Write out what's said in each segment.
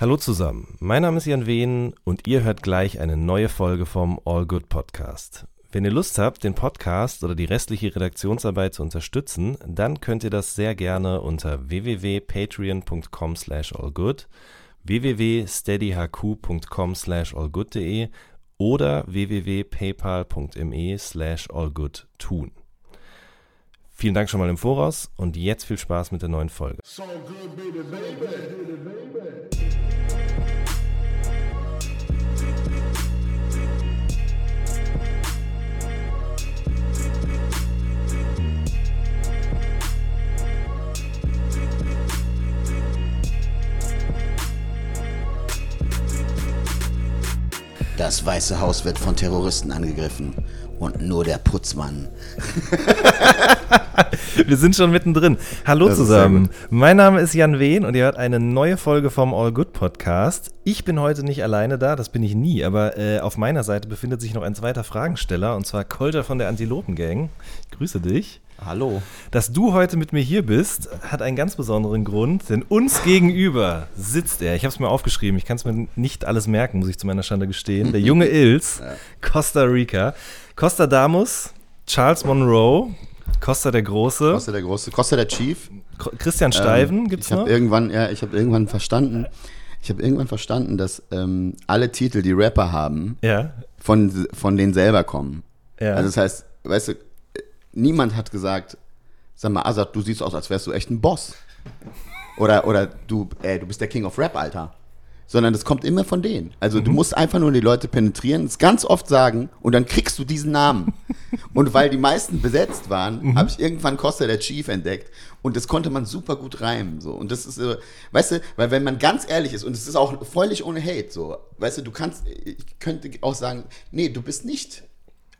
Hallo zusammen, mein Name ist Jan Wehn und ihr hört gleich eine neue Folge vom All Good Podcast. Wenn ihr Lust habt, den Podcast oder die restliche Redaktionsarbeit zu unterstützen, dann könnt ihr das sehr gerne unter www.patreon.com slash allgood, www.steadyhq.com slash allgood.de oder www.paypal.me slash allgood tun. Vielen Dank schon mal im Voraus und jetzt viel Spaß mit der neuen Folge. So good, baby, baby. Das Weiße Haus wird von Terroristen angegriffen und nur der Putzmann. Wir sind schon mittendrin. Hallo das zusammen. Mein Name ist Jan Wehn und ihr hört eine neue Folge vom All Good Podcast. Ich bin heute nicht alleine da, das bin ich nie, aber äh, auf meiner Seite befindet sich noch ein zweiter Fragensteller und zwar Kolter von der Antilopen Gang. Ich grüße dich. Hallo. Dass du heute mit mir hier bist, hat einen ganz besonderen Grund, denn uns gegenüber sitzt er. Ich habe es mir aufgeschrieben, ich kann es mir nicht alles merken, muss ich zu meiner Schande gestehen. Der junge Ils, Costa Rica. Costa Damus, Charles Monroe, Costa der Große. Costa der Große, Costa der Chief. Christian Steiven ähm, gibt es noch? Irgendwann, ja, ich habe irgendwann verstanden, ich habe irgendwann verstanden, dass ähm, alle Titel, die Rapper haben, ja. von, von denen selber kommen. Ja. Also das heißt, weißt du, niemand hat gesagt, sag mal, Azad, du siehst aus, als wärst du echt ein Boss. Oder, oder du, ey, du bist der King of Rap, Alter. Sondern das kommt immer von denen. Also mhm. du musst einfach nur die Leute penetrieren, es ganz oft sagen und dann kriegst du diesen Namen. und weil die meisten besetzt waren, mhm. habe ich irgendwann Costa der Chief entdeckt und das konnte man super gut reimen. So. Und das ist, äh, weißt du, weil wenn man ganz ehrlich ist und es ist auch völlig ohne Hate, so, weißt du, du kannst, ich könnte auch sagen, nee, du bist nicht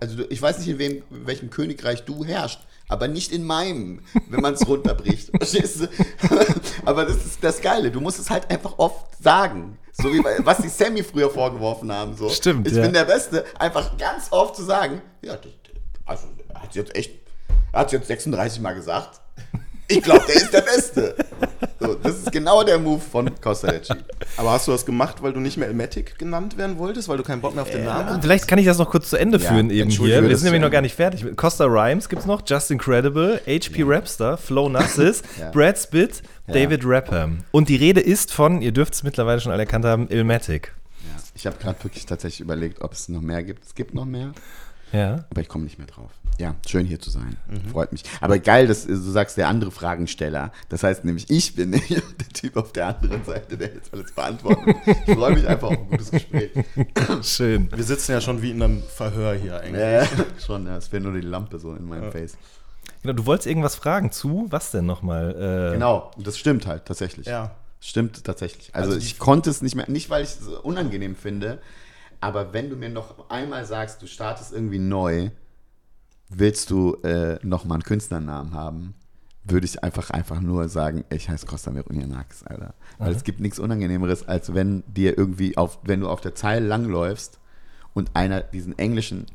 also ich weiß nicht, in, wem, in welchem Königreich du herrschst, aber nicht in meinem, wenn man es runterbricht. Verstehst du? aber das ist das Geile. Du musst es halt einfach oft sagen. So wie was die Sammy früher vorgeworfen haben. So. Stimmt. Ich ja. bin der Beste. Einfach ganz oft zu sagen, ja, das, also hat jetzt echt, hat jetzt 36 Mal gesagt. Ich glaube, der ist der Beste. So, das ist genau der Move von Costa Aber hast du das gemacht, weil du nicht mehr Elmatic genannt werden wolltest, weil du keinen Bock mehr auf den Namen hast? Vielleicht kann ich das noch kurz zu Ende ja, führen eben hier. Wir sind nämlich noch gar nicht fertig. Costa Rhymes gibt es noch, Just Incredible, HP ja. Rapster, Flo Nassis, ja. Brad Spitt, David Rapper. Und die Rede ist von, ihr dürft es mittlerweile schon alle erkannt haben, Ilmatic. Ich habe gerade wirklich tatsächlich überlegt, ob es noch mehr gibt. Es gibt noch mehr. Ja. Aber ich komme nicht mehr drauf. Ja, schön hier zu sein. Mhm. Freut mich. Aber geil, dass du sagst, der andere Fragensteller. Das heißt nämlich, ich bin der Typ auf der anderen Seite, der jetzt alles beantwortet. Ich freue mich einfach auf ein gutes Gespräch. Schön. Wir sitzen ja schon wie in einem Verhör hier eigentlich. Ja, schon, ja. Es wäre nur die Lampe so in meinem ja. Face. Genau, du wolltest irgendwas fragen zu, was denn nochmal? Äh genau, das stimmt halt tatsächlich. Ja. Stimmt tatsächlich. Also, also ich konnte es nicht mehr, nicht weil ich es unangenehm finde, aber wenn du mir noch einmal sagst, du startest irgendwie neu, willst du äh, nochmal einen Künstlernamen haben, würde ich einfach, einfach nur sagen, ich heiße Costa Veronianax, Alter. Weil mhm. es gibt nichts Unangenehmeres, als wenn dir irgendwie auf, wenn du auf der Zeile langläufst und einer diesen englischen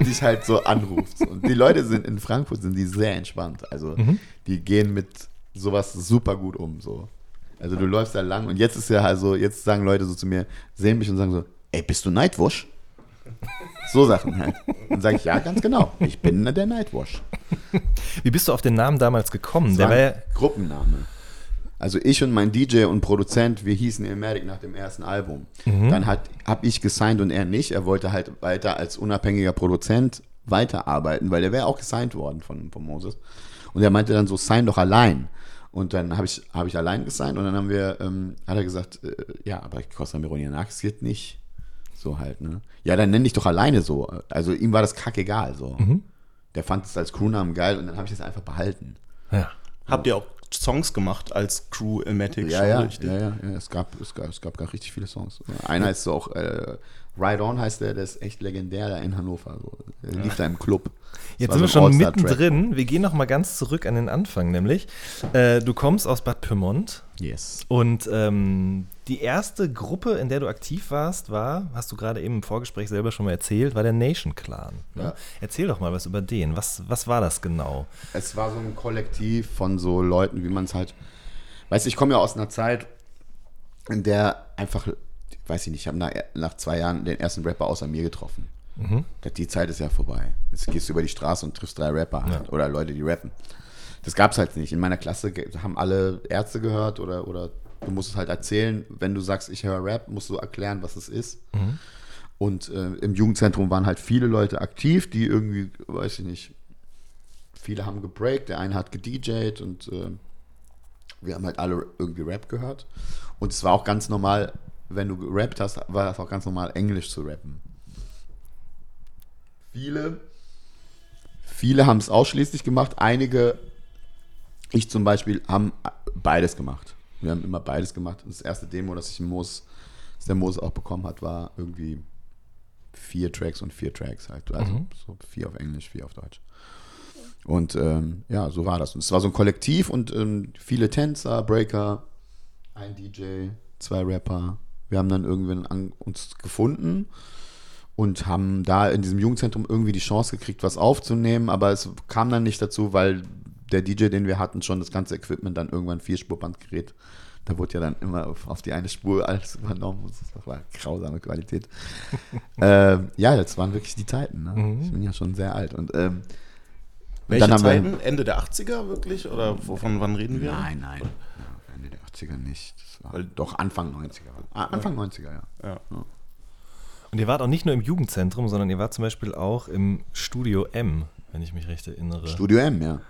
dich halt so anruft. Und die Leute sind in Frankfurt sind die sehr entspannt. Also mhm. die gehen mit sowas super gut um. So. Also du läufst da lang und jetzt ist ja also, jetzt sagen Leute so zu mir, sehen mich und sagen so, ey, bist du Nightwash? So Sachen halt. Dann sage ich, ja, ganz genau. Ich bin der Nightwash. Wie bist du auf den Namen damals gekommen? Das der war ja Gruppenname. Also ich und mein DJ und Produzent, wir hießen Ilmatic nach dem ersten Album. Mhm. Dann habe ich gesigned und er nicht. Er wollte halt weiter als unabhängiger Produzent weiterarbeiten, weil er wäre auch gesigned worden von, von Moses. Und er meinte dann so, sign doch allein. Und dann habe ich, hab ich allein gesigned und dann haben wir, ähm, hat er gesagt, äh, ja, aber Costa Mironianakis geht nicht. So halt, ne? Ja, dann nenn dich doch alleine so. Also ihm war das kackegal so. Mhm. Der fand es als Crewnamen geil und dann habe ich es einfach behalten. Ja. Habt ihr auch Songs gemacht als Crew Ilmatic ja, ja, ja, ja, ja, Es gab, es gab, es gab gar richtig viele Songs. Einer ist so auch, äh, Ride On heißt der, der ist echt legendär da in Hannover. So. Der lief da im Club. Jetzt sind wir schon mittendrin. Wir gehen noch mal ganz zurück an den Anfang, nämlich äh, du kommst aus Bad Pyrmont. Yes. Und ähm, die erste Gruppe, in der du aktiv warst, war, hast du gerade eben im Vorgespräch selber schon mal erzählt, war der Nation Clan. Ne? Ja. Erzähl doch mal was über den. Was, was war das genau? Es war so ein Kollektiv von so Leuten, wie man es halt. Weißt du, ich komme ja aus einer Zeit, der einfach, weiß ich nicht, ich habe nach, nach zwei Jahren den ersten Rapper außer mir getroffen. Mhm. Die Zeit ist ja vorbei. Jetzt gehst du über die Straße und triffst drei Rapper ja. oder Leute, die rappen. Das gab es halt nicht. In meiner Klasse haben alle Ärzte gehört oder, oder du musst es halt erzählen. Wenn du sagst, ich höre Rap, musst du erklären, was es ist. Mhm. Und äh, im Jugendzentrum waren halt viele Leute aktiv, die irgendwie, weiß ich nicht, viele haben gebreakt, der eine hat gedjed und äh, wir haben halt alle irgendwie Rap gehört. Und es war auch ganz normal, wenn du gerappt hast, war das auch ganz normal, Englisch zu rappen. Viele, viele haben es ausschließlich gemacht, einige, ich zum Beispiel, haben beides gemacht. Wir haben immer beides gemacht. Und das erste Demo, das ich im Moos, das der Moos auch bekommen hat, war irgendwie vier Tracks und vier Tracks halt. Also mhm. so vier auf Englisch, vier auf Deutsch. Und ähm, ja, so war das. Und es war so ein Kollektiv und ähm, viele Tänzer, Breaker, ein DJ, zwei Rapper. Wir haben dann irgendwann an uns gefunden und haben da in diesem Jugendzentrum irgendwie die Chance gekriegt, was aufzunehmen, aber es kam dann nicht dazu, weil der DJ, den wir hatten, schon das ganze Equipment dann irgendwann Vierspurbandgerät da wurde ja dann immer auf, auf, die eine Spur alles übernommen. Das war grausame Qualität. ähm, ja, das waren wirklich die Zeiten. Ne? Mhm. Ich bin ja schon sehr alt. Und, ähm, Welche dann Zeiten? Wir, Ende der 80er wirklich? Oder von wann reden wir? Nein, nein. Ja, Ende der 80er nicht. Das war Weil, doch Anfang 90er. Ah, Anfang ja. 90er, ja. ja. ja. Und ihr wart auch nicht nur im Jugendzentrum, sondern ihr wart zum Beispiel auch im Studio M, wenn ich mich recht erinnere. Studio M, ja.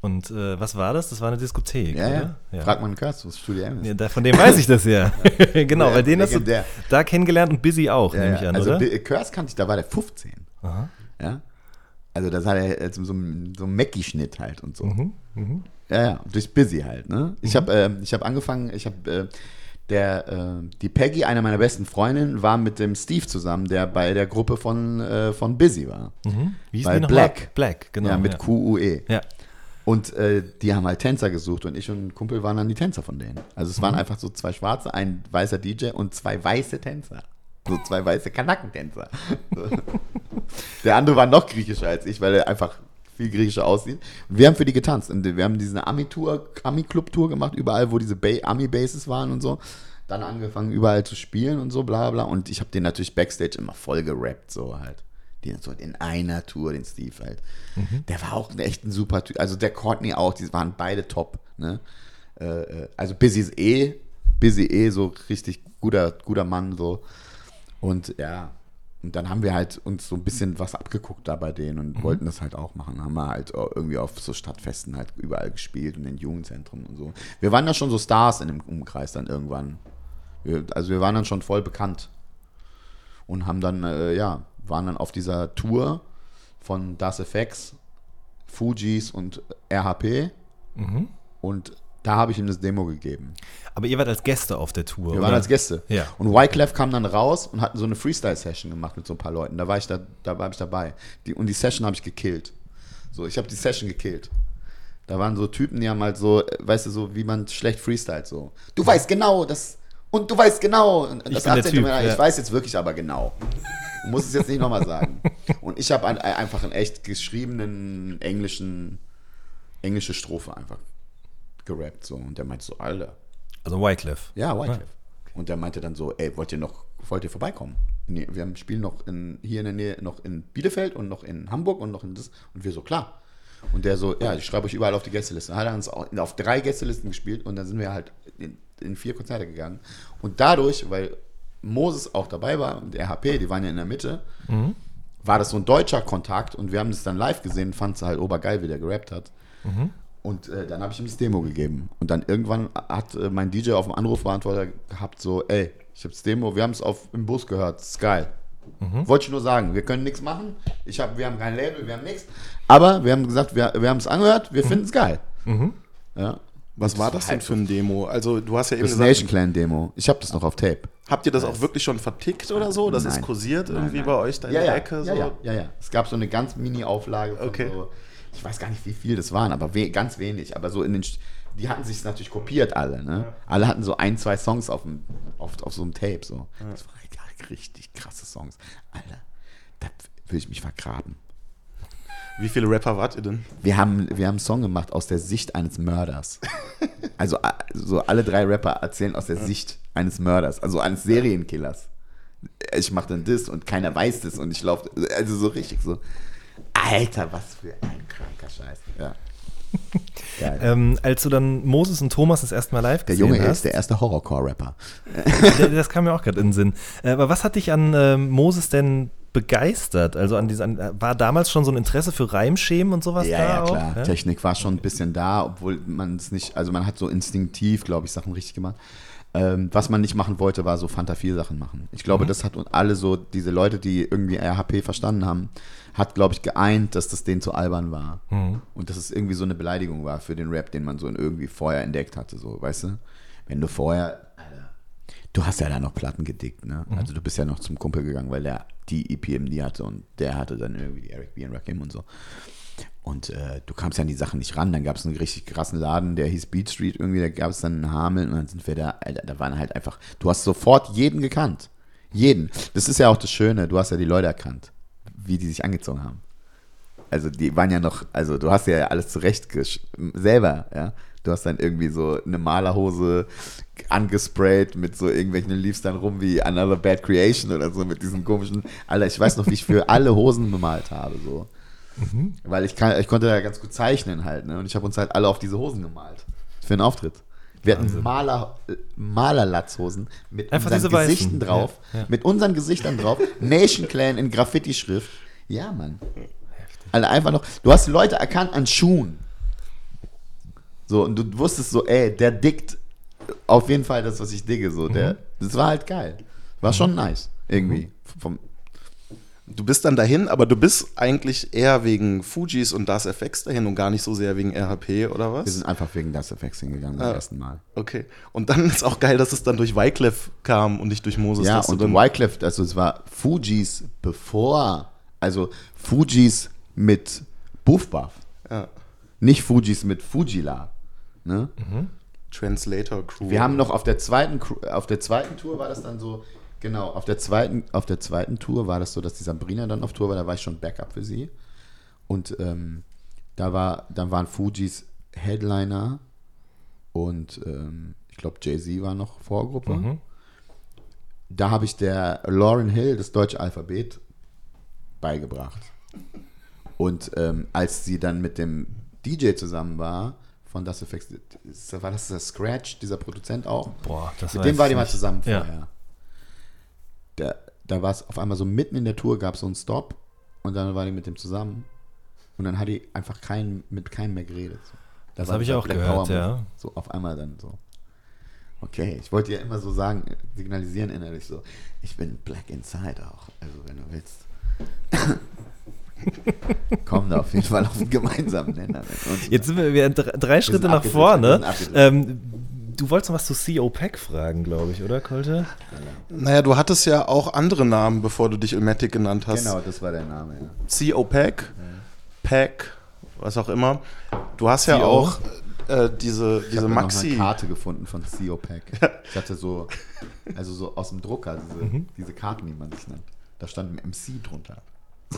Und äh, was war das? Das war eine Diskothek, ja, oder? Ja. Fragt man Kurs, was Studio M ist. Ja, da, von dem weiß ich das ja. genau, weil den hast du da kennengelernt und Busy auch, ja, nehme ich an, also, oder? Kurs kannte ich, da war der 15. Aha. Ja. Also das hat er jetzt so, so einen Mackie-Schnitt halt und so. Mhm, mh. Ja, ja, durch Busy halt, ne? Ich mhm. habe äh, hab angefangen, ich habe äh, der, äh, die Peggy, eine meiner besten Freundinnen, war mit dem Steve zusammen, der bei der Gruppe von, äh, von Busy war. Mhm. Wie hieß bei Black. Black, genau. Ja, mit ja. QUE. Ja. Und äh, die haben halt Tänzer gesucht und ich und ein Kumpel waren dann die Tänzer von denen. Also es mhm. waren einfach so zwei Schwarze, ein weißer DJ und zwei weiße Tänzer. So zwei weiße Kanackentänzer. Der andere war noch griechischer als ich, weil er einfach viel griechischer aussieht. Und wir haben für die getanzt. Und wir haben diese Ami-Tour, Ami-Club-Tour gemacht, überall, wo diese Ami-Bases waren und so. Dann angefangen, überall zu spielen und so, bla bla. Und ich habe den natürlich Backstage immer voll gerappt, so halt den so in einer Tour, den Steve halt. Mhm. Der war auch echt ein super Typ. Also der Courtney auch, die waren beide top. Ne? Äh, äh, also Busy ist eh, Busy eh so richtig guter, guter Mann so. Und ja, und dann haben wir halt uns so ein bisschen was abgeguckt da bei denen und mhm. wollten das halt auch machen. Haben wir halt irgendwie auf so Stadtfesten halt überall gespielt und in Jugendzentren und so. Wir waren ja schon so Stars in dem Umkreis dann irgendwann. Wir, also wir waren dann schon voll bekannt und haben dann, äh, ja, waren dann auf dieser Tour von Das FX, Fujis und RHP. Mhm. Und da habe ich ihm das Demo gegeben. Aber ihr wart als Gäste auf der Tour. Wir oder? waren als Gäste. Ja. Und Wyclef kam dann raus und hatten so eine Freestyle-Session gemacht mit so ein paar Leuten. Da war ich da, da war ich dabei. Die, und die Session habe ich gekillt. So, ich habe die Session gekillt. Da waren so Typen, die haben halt so, weißt du, so wie man schlecht freestylt so. Du weißt genau, das und du weißt genau, das ich, typ, ich ja. weiß jetzt wirklich aber genau. Du musst es jetzt nicht nochmal sagen. Und ich habe ein, einfach einen echt geschriebenen englischen, englische Strophe einfach gerappt. So. Und der meinte so, Alter. Also Wycliffe. Ja, Wycliffe. Ah. Und der meinte dann so, ey, wollt ihr noch, wollt ihr vorbeikommen? Nee, wir spielen noch in, hier in der Nähe, noch in Bielefeld und noch in Hamburg und noch in das. Und wir so, klar. Und der so, ja, ich schreibe euch überall auf die Gästeliste. Dann hat er uns auf drei Gästelisten gespielt und dann sind wir halt in, in vier Konzerte gegangen. Und dadurch, weil Moses auch dabei war und der HP, die waren ja in der Mitte, mhm. war das so ein deutscher Kontakt und wir haben das dann live gesehen, fand es halt obergeil, wie der gerappt hat. Mhm. Und äh, dann habe ich ihm das Demo gegeben. Und dann irgendwann hat äh, mein DJ auf dem Anrufbeantworter gehabt, so, ey, ich habe das Demo, wir haben es im Bus gehört, ist geil. Mhm. Wollte ich nur sagen, wir können nichts machen. Ich hab, wir haben kein Label, wir haben nichts. Aber wir haben gesagt, wir, wir haben es angehört, wir mhm. finden es geil. Mhm. Ja. Was war das denn für ein Demo? Also du hast ja eben das gesagt, Nation Clan Demo. Ich habe das noch auf Tape. Habt ihr das auch wirklich schon vertickt oder so? Das nein. ist kursiert nein, irgendwie nein. bei euch da in ja, der ja, Ecke? Ja, so? ja, ja, ja. Es gab so eine ganz Mini-Auflage von okay. so, ich weiß gar nicht, wie viel das waren, aber we ganz wenig. Aber so in den, die hatten sich natürlich kopiert alle. Ne? Ja. Alle hatten so ein, zwei Songs auf, dem, auf, auf so einem Tape. So. Ja. Das waren richtig krasse Songs. Alter, da will ich mich vergraben. Wie viele Rapper wart ihr denn? Wir haben, wir haben einen Song gemacht aus der Sicht eines Mörders. also so alle drei Rapper erzählen aus der ja. Sicht eines Mörders, also eines Serienkillers. Ich mache dann das und keiner weiß das und ich laufe, also so richtig so. Alter, was für ein kranker Scheiß. Ja. ähm, als du dann Moses und Thomas das erste Mal live gesehen hast. Der Junge hast, ist der erste Horrorcore-Rapper. das kam mir auch gerade in den Sinn. Äh, aber was hat dich an äh, Moses denn begeistert? Also an diese, war damals schon so ein Interesse für Reimschemen und sowas ja, da? Ja, klar. Ja? Technik war schon ein bisschen da, obwohl man es nicht, also man hat so instinktiv, glaube ich, Sachen richtig gemacht. Ähm, was man nicht machen wollte, war so Fanta 4 Sachen machen. Ich glaube, mhm. das hat alle so, diese Leute, die irgendwie RHP verstanden haben, hat, glaube ich, geeint, dass das denen zu albern war. Mhm. Und dass es irgendwie so eine Beleidigung war für den Rap, den man so irgendwie vorher entdeckt hatte, so, weißt du? Wenn du vorher, Alter, du hast ja da noch Platten gedickt, ne? Mhm. Also du bist ja noch zum Kumpel gegangen, weil der die EPMD hatte und der hatte dann irgendwie die Eric B. und Rakim und so. Und äh, du kamst ja an die Sachen nicht ran. Dann gab es einen richtig krassen Laden, der hieß Beat Street irgendwie. Da gab es dann einen Hameln und dann sind wir da. Alter, da waren halt einfach. Du hast sofort jeden gekannt. Jeden. Das ist ja auch das Schöne. Du hast ja die Leute erkannt wie die sich angezogen haben. Also die waren ja noch, also du hast ja alles zurecht selber, ja. Du hast dann irgendwie so eine Malerhose angesprayt mit so irgendwelchen Leaves dann rum wie Another Bad Creation oder so mit diesen komischen. Alter, ich weiß noch, wie ich für alle Hosen bemalt habe, so. Mhm. Weil ich, kann, ich konnte ja ganz gut zeichnen halt, ne? Und ich habe uns halt alle auf diese Hosen gemalt. Für einen Auftritt. Wir hatten Maler, Malerlatzhosen mit Einfach unseren Gesichten Weißen. drauf. Ja, ja. Mit unseren Gesichtern drauf. Nation Clan in Graffiti-Schrift. Ja, Mann. Alter, einfach noch. Du hast die Leute erkannt an Schuhen. So, und du wusstest so, ey, der dickt auf jeden Fall das, was ich digge. So, der, mhm. das war halt geil. War schon mhm. nice. Irgendwie. Vom, Du bist dann dahin, aber du bist eigentlich eher wegen Fujis und Das FX dahin und gar nicht so sehr wegen RHP oder was? Wir sind einfach wegen Das FX hingegangen beim ah, ersten Mal. Okay. Und dann ist auch geil, dass es dann durch Wyclef kam und nicht durch Moses. Ja, und Wyclef, also es war Fujis bevor, also Fujis mit Buff Buff. Ja. Nicht Fujis mit Fujila. Ne? Mhm. Translator Crew. Wir haben noch auf der zweiten auf der zweiten Tour war das dann so, Genau, auf der zweiten, auf der zweiten Tour war das so, dass die Sabrina dann auf Tour war, da war ich schon Backup für sie. Und ähm, da war, dann waren Fujis Headliner und ähm, ich glaube Jay-Z war noch Vorgruppe. Mhm. Da habe ich der Lauren Hill das deutsche Alphabet beigebracht. Und ähm, als sie dann mit dem DJ zusammen war, von Das Effects, war das der Scratch, dieser Produzent auch? Boah, das Mit dem war die mal zusammen vorher. Ja da, da war es auf einmal so mitten in der Tour, gab es so einen Stop und dann war die mit dem zusammen und dann hat die einfach kein, mit keinem mehr geredet. So. Da das habe ich auch Black gehört, ja. So auf einmal dann so. Okay, ich wollte ja immer so sagen, signalisieren innerlich so, ich bin Black Inside auch, also wenn du willst. kommen da auf jeden Fall auf einen gemeinsamen Nenner. Jetzt sind wir, drei Schritte nach vorne. Ähm, Du wolltest noch was zu CO Pack fragen, glaube ich, oder, Kolte? Naja, du hattest ja auch andere Namen, bevor du dich Ilmatic genannt hast. Genau, das war der Name, ja. CO Pack, ja. Pack, was auch immer. Du hast ja auch äh, diese, ich diese Maxi. Ich habe eine Karte gefunden von CO Pack. Ich hatte so, also so aus dem Drucker, diese, mhm. diese Karten, die man sich nennt. Da stand ein MC drunter.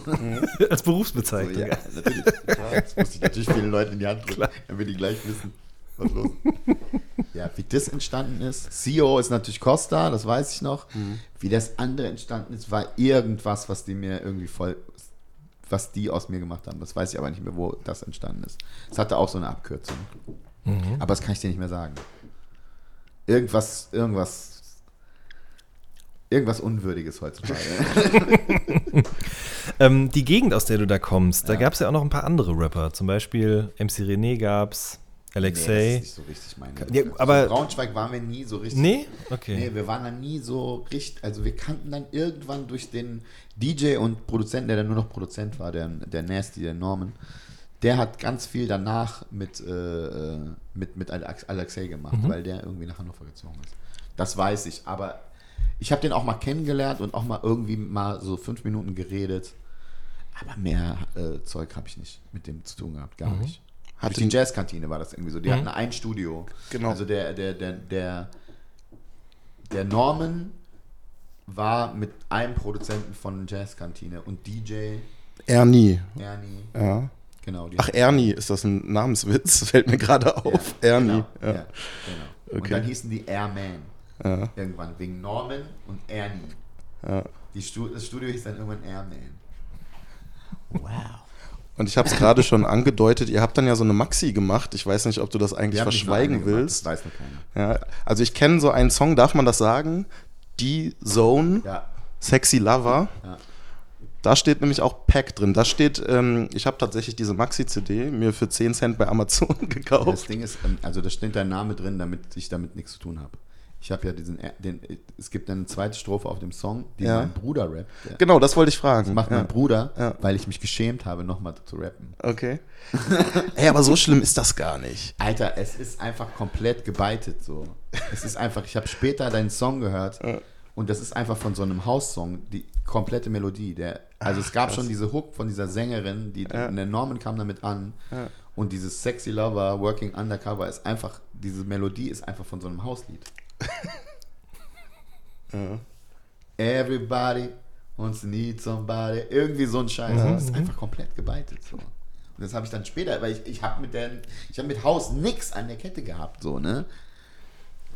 Als Berufsbezeichnung. So, ja, natürlich. das musste ich natürlich vielen Leuten in die Hand drücken, damit die gleich wissen, was los Ja, wie das entstanden ist. CEO ist natürlich Costa, das weiß ich noch. Mhm. Wie das andere entstanden ist, war irgendwas, was die mir irgendwie voll, was die aus mir gemacht haben. Das weiß ich aber nicht mehr, wo das entstanden ist. Es hatte auch so eine Abkürzung. Mhm. Aber das kann ich dir nicht mehr sagen. Irgendwas, irgendwas, irgendwas Unwürdiges heutzutage. ähm, die Gegend, aus der du da kommst, ja. da gab es ja auch noch ein paar andere Rapper. Zum Beispiel MC René gab's. Alexei. Nee, das ist nicht so richtig meine. Ja, aber so Braunschweig waren wir nie so richtig. Nee? Okay. Nee, wir waren da nie so richtig. Also wir kannten dann irgendwann durch den DJ und Produzenten, der dann nur noch Produzent war, der, der Nasty, der Norman. Der hat ganz viel danach mit, äh, mit, mit Alexei gemacht, mhm. weil der irgendwie nach Hannover gezogen ist. Das weiß ich. Aber ich habe den auch mal kennengelernt und auch mal irgendwie mal so fünf Minuten geredet. Aber mehr äh, Zeug habe ich nicht mit dem zu tun gehabt, gar mhm. nicht. Hatte die Jazzkantine war das irgendwie so. Die mhm. hatten ein Studio. Genau. Also der, der, der, der, der Norman war mit einem Produzenten von Jazzkantine und DJ Ernie. Ernie. Ja. Genau. Ach, Ernie, ist das ein Namenswitz? Fällt mir gerade auf. Ja, Ernie. Genau. Ja. ja. genau. Und dann hießen die Airman. Ja. Irgendwann, wegen Norman und Ernie. Ja. Die Stu das Studio hieß dann irgendwann Airman. Wow. Und ich habe es gerade schon angedeutet, ihr habt dann ja so eine Maxi gemacht. Ich weiß nicht, ob du das eigentlich verschweigen willst. Gemacht, das weiß noch keiner. Ja, also ich kenne so einen Song, darf man das sagen? Die Zone, ja. Sexy Lover. Ja. Da steht nämlich auch Pack drin. Da steht, ähm, ich habe tatsächlich diese Maxi-CD mir für 10 Cent bei Amazon gekauft. Das Ding ist, ähm, also da steht dein Name drin, damit ich damit nichts zu tun habe. Ich habe ja diesen, äh, den, es gibt eine zweite Strophe auf dem Song, die ja. mein Bruder rappt. Genau, das wollte ich fragen. Das macht ja. mein Bruder, ja. weil ich mich geschämt habe, nochmal zu rappen. Okay. Ey, aber so schlimm ist das gar nicht. Alter, es ist einfach komplett gebeitet so. Es ist einfach, ich habe später deinen Song gehört und das ist einfach von so einem House-Song, die komplette Melodie. Der, also Ach, es gab krass. schon diese Hook von dieser Sängerin, die ja. der Norman kam damit an. Ja. Und dieses Sexy Lover, Working Undercover ist einfach, diese Melodie ist einfach von so einem Hauslied. Ja. Everybody wants to need somebody. Irgendwie so ein Scheiß. Mhm. Das ist einfach komplett gebeitet. So. Und das habe ich dann später, weil ich, ich habe mit der, ich habe mit Haus nichts an der Kette gehabt, so, ne?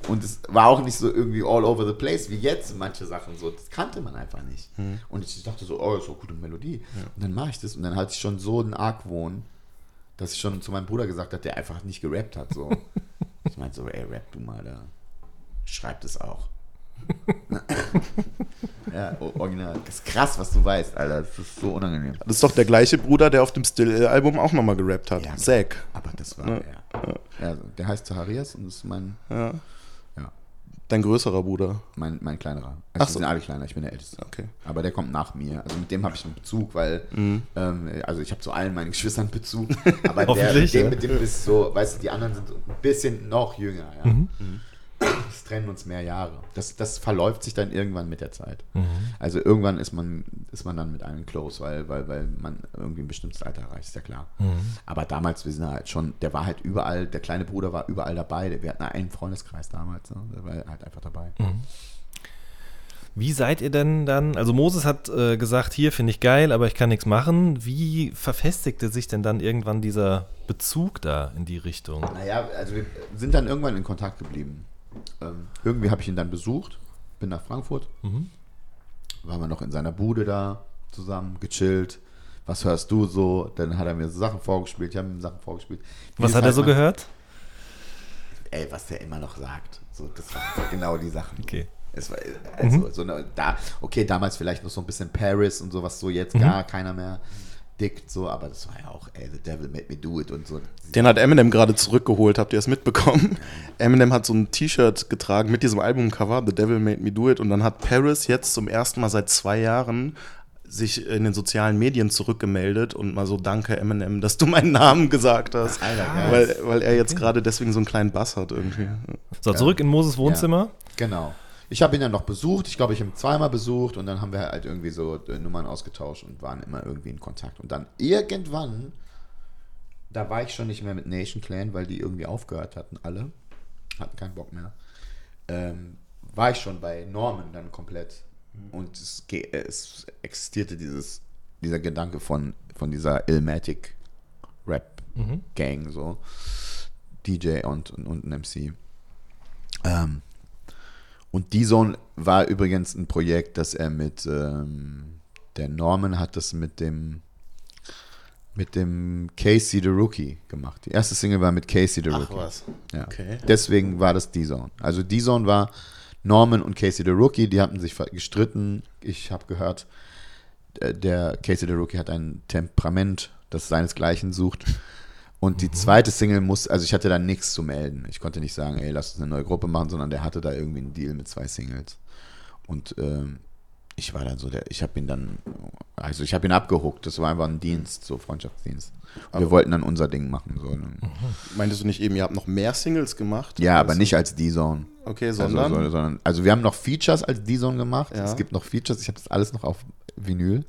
Und es war auch nicht so irgendwie all over the place wie jetzt manche Sachen so. Das kannte man einfach nicht. Mhm. Und ich dachte so, oh, ist doch gute Melodie. Ja. Und dann mache ich das und dann hatte ich schon so einen Argwohn, dass ich schon zu meinem Bruder gesagt habe, der einfach nicht gerappt hat. So. ich meinte so, ey, rap du mal da. Schreib das auch. ja, original. Das ist krass, was du weißt, Alter. Das ist so unangenehm. Das ist doch der gleiche Bruder, der auf dem Still-Album auch nochmal gerappt hat. Ja, Zack. Aber das war, ja. ja. ja der heißt Zacharias und das ist mein. Ja. Dein größerer Bruder? Mein, mein kleinerer. Also Ach so. sind alle kleiner, ich bin der Älteste. Okay. Aber der kommt nach mir. Also mit dem habe ich einen Bezug, weil, mhm. ähm, also ich habe zu allen meinen Geschwistern Bezug. Aber der, mit dem, mit dem ist so, weißt du, die anderen sind ein bisschen noch jünger. Ja? Mhm. Mhm das trennen uns mehr Jahre. Das, das verläuft sich dann irgendwann mit der Zeit. Mhm. Also irgendwann ist man, ist man dann mit einem close, weil, weil, weil man irgendwie ein bestimmtes Alter erreicht, ist ja klar. Mhm. Aber damals, wir sind halt schon, der war halt überall, der kleine Bruder war überall dabei. Wir hatten einen Freundeskreis damals, ne? der war halt einfach dabei. Mhm. Wie seid ihr denn dann? Also Moses hat äh, gesagt, hier finde ich geil, aber ich kann nichts machen. Wie verfestigte sich denn dann irgendwann dieser Bezug da in die Richtung? Naja, also wir sind dann irgendwann in Kontakt geblieben. Ähm, irgendwie habe ich ihn dann besucht, bin nach Frankfurt, mhm. waren wir noch in seiner Bude da zusammen, gechillt. Was hörst du so? Dann hat er mir Sachen vorgespielt, ich habe ihm Sachen vorgespielt. Wie was hat er so gehört? Ey, was der immer noch sagt. So, das waren genau die Sachen. Okay. Es war, also, mhm. so eine, da, okay, damals vielleicht noch so ein bisschen Paris und sowas, so jetzt mhm. gar keiner mehr dickt, so, aber das war ja auch, ey, The Devil Made Me Do It und so. Den hat Eminem gerade zurückgeholt, habt ihr das mitbekommen? Eminem hat so ein T-Shirt getragen mit diesem Albumcover, The Devil Made Me Do It, und dann hat Paris jetzt zum ersten Mal seit zwei Jahren sich in den sozialen Medien zurückgemeldet und mal so danke Eminem, dass du meinen Namen gesagt hast, Alter, weil, weil er jetzt gerade deswegen so einen kleinen Bass hat irgendwie. So, zurück in Moses Wohnzimmer. Ja, genau. Ich habe ihn dann noch besucht. Ich glaube, ich habe ihn zweimal besucht und dann haben wir halt irgendwie so äh, Nummern ausgetauscht und waren immer irgendwie in Kontakt. Und dann irgendwann, da war ich schon nicht mehr mit Nation Clan, weil die irgendwie aufgehört hatten, alle. Hatten keinen Bock mehr. Ähm, war ich schon bei Norman dann komplett. Und es, es existierte dieses, dieser Gedanke von, von dieser Illmatic Rap Gang, mhm. so. DJ und, und, und ein MC. Ähm, und D-Zone war übrigens ein Projekt, das er mit ähm, der Norman hat das mit dem mit dem Casey the Rookie gemacht. Die erste Single war mit Casey the Rookie. Ach was. Ja. Okay. Deswegen war das D-Zone. Also D-Zone war Norman und Casey the Rookie, die hatten sich gestritten. Ich habe gehört, der Casey the Rookie hat ein Temperament, das seinesgleichen sucht. Und die zweite Single muss, also ich hatte da nichts zu melden. Ich konnte nicht sagen, ey, lass uns eine neue Gruppe machen, sondern der hatte da irgendwie einen Deal mit zwei Singles. Und ähm, ich war dann so der, ich habe ihn dann, also ich habe ihn abgehuckt. Das war einfach ein Dienst, so Freundschaftsdienst. Und wir wollten dann unser Ding machen. So. Mhm. Meintest du nicht eben, ihr habt noch mehr Singles gemacht? Ja, aber nicht als D-Zone. Okay, also, sondern? Also, sondern? also wir haben noch Features als D-Zone gemacht. Ja. Es gibt noch Features, ich habe das alles noch auf Vinyl.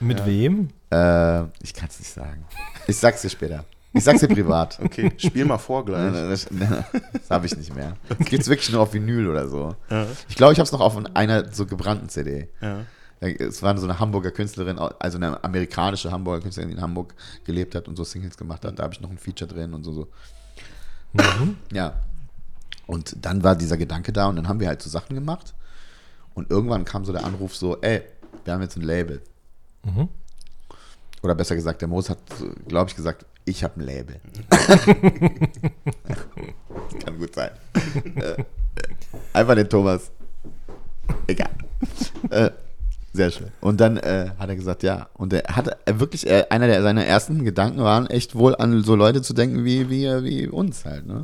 Mit ja. wem? Äh, ich kann es nicht sagen. Ich sag's dir später. Ich sag's dir privat. Okay, spiel mal vor gleich. das, das habe ich nicht mehr. Das gibt's wirklich nur auf Vinyl oder so. Ja. Ich glaube, ich habe es noch auf einer so gebrannten CD. Ja. Es war so eine Hamburger Künstlerin, also eine amerikanische Hamburger Künstlerin, die in Hamburg gelebt hat und so Singles gemacht hat. Da habe ich noch ein Feature drin und so. so. Mhm. Ja. Und dann war dieser Gedanke da und dann haben wir halt so Sachen gemacht. Und irgendwann kam so der Anruf so, ey, wir haben jetzt ein Label. Mhm. Oder besser gesagt, der Moos hat, glaube ich, gesagt, ich habe ein Label. Kann gut sein. Äh, einfach den Thomas. Egal. Äh, sehr schön. Und dann äh, hat er gesagt, ja. Und er hat er wirklich, er, einer der seiner ersten Gedanken waren, echt wohl an so Leute zu denken wie, wie, wie uns halt. Ne?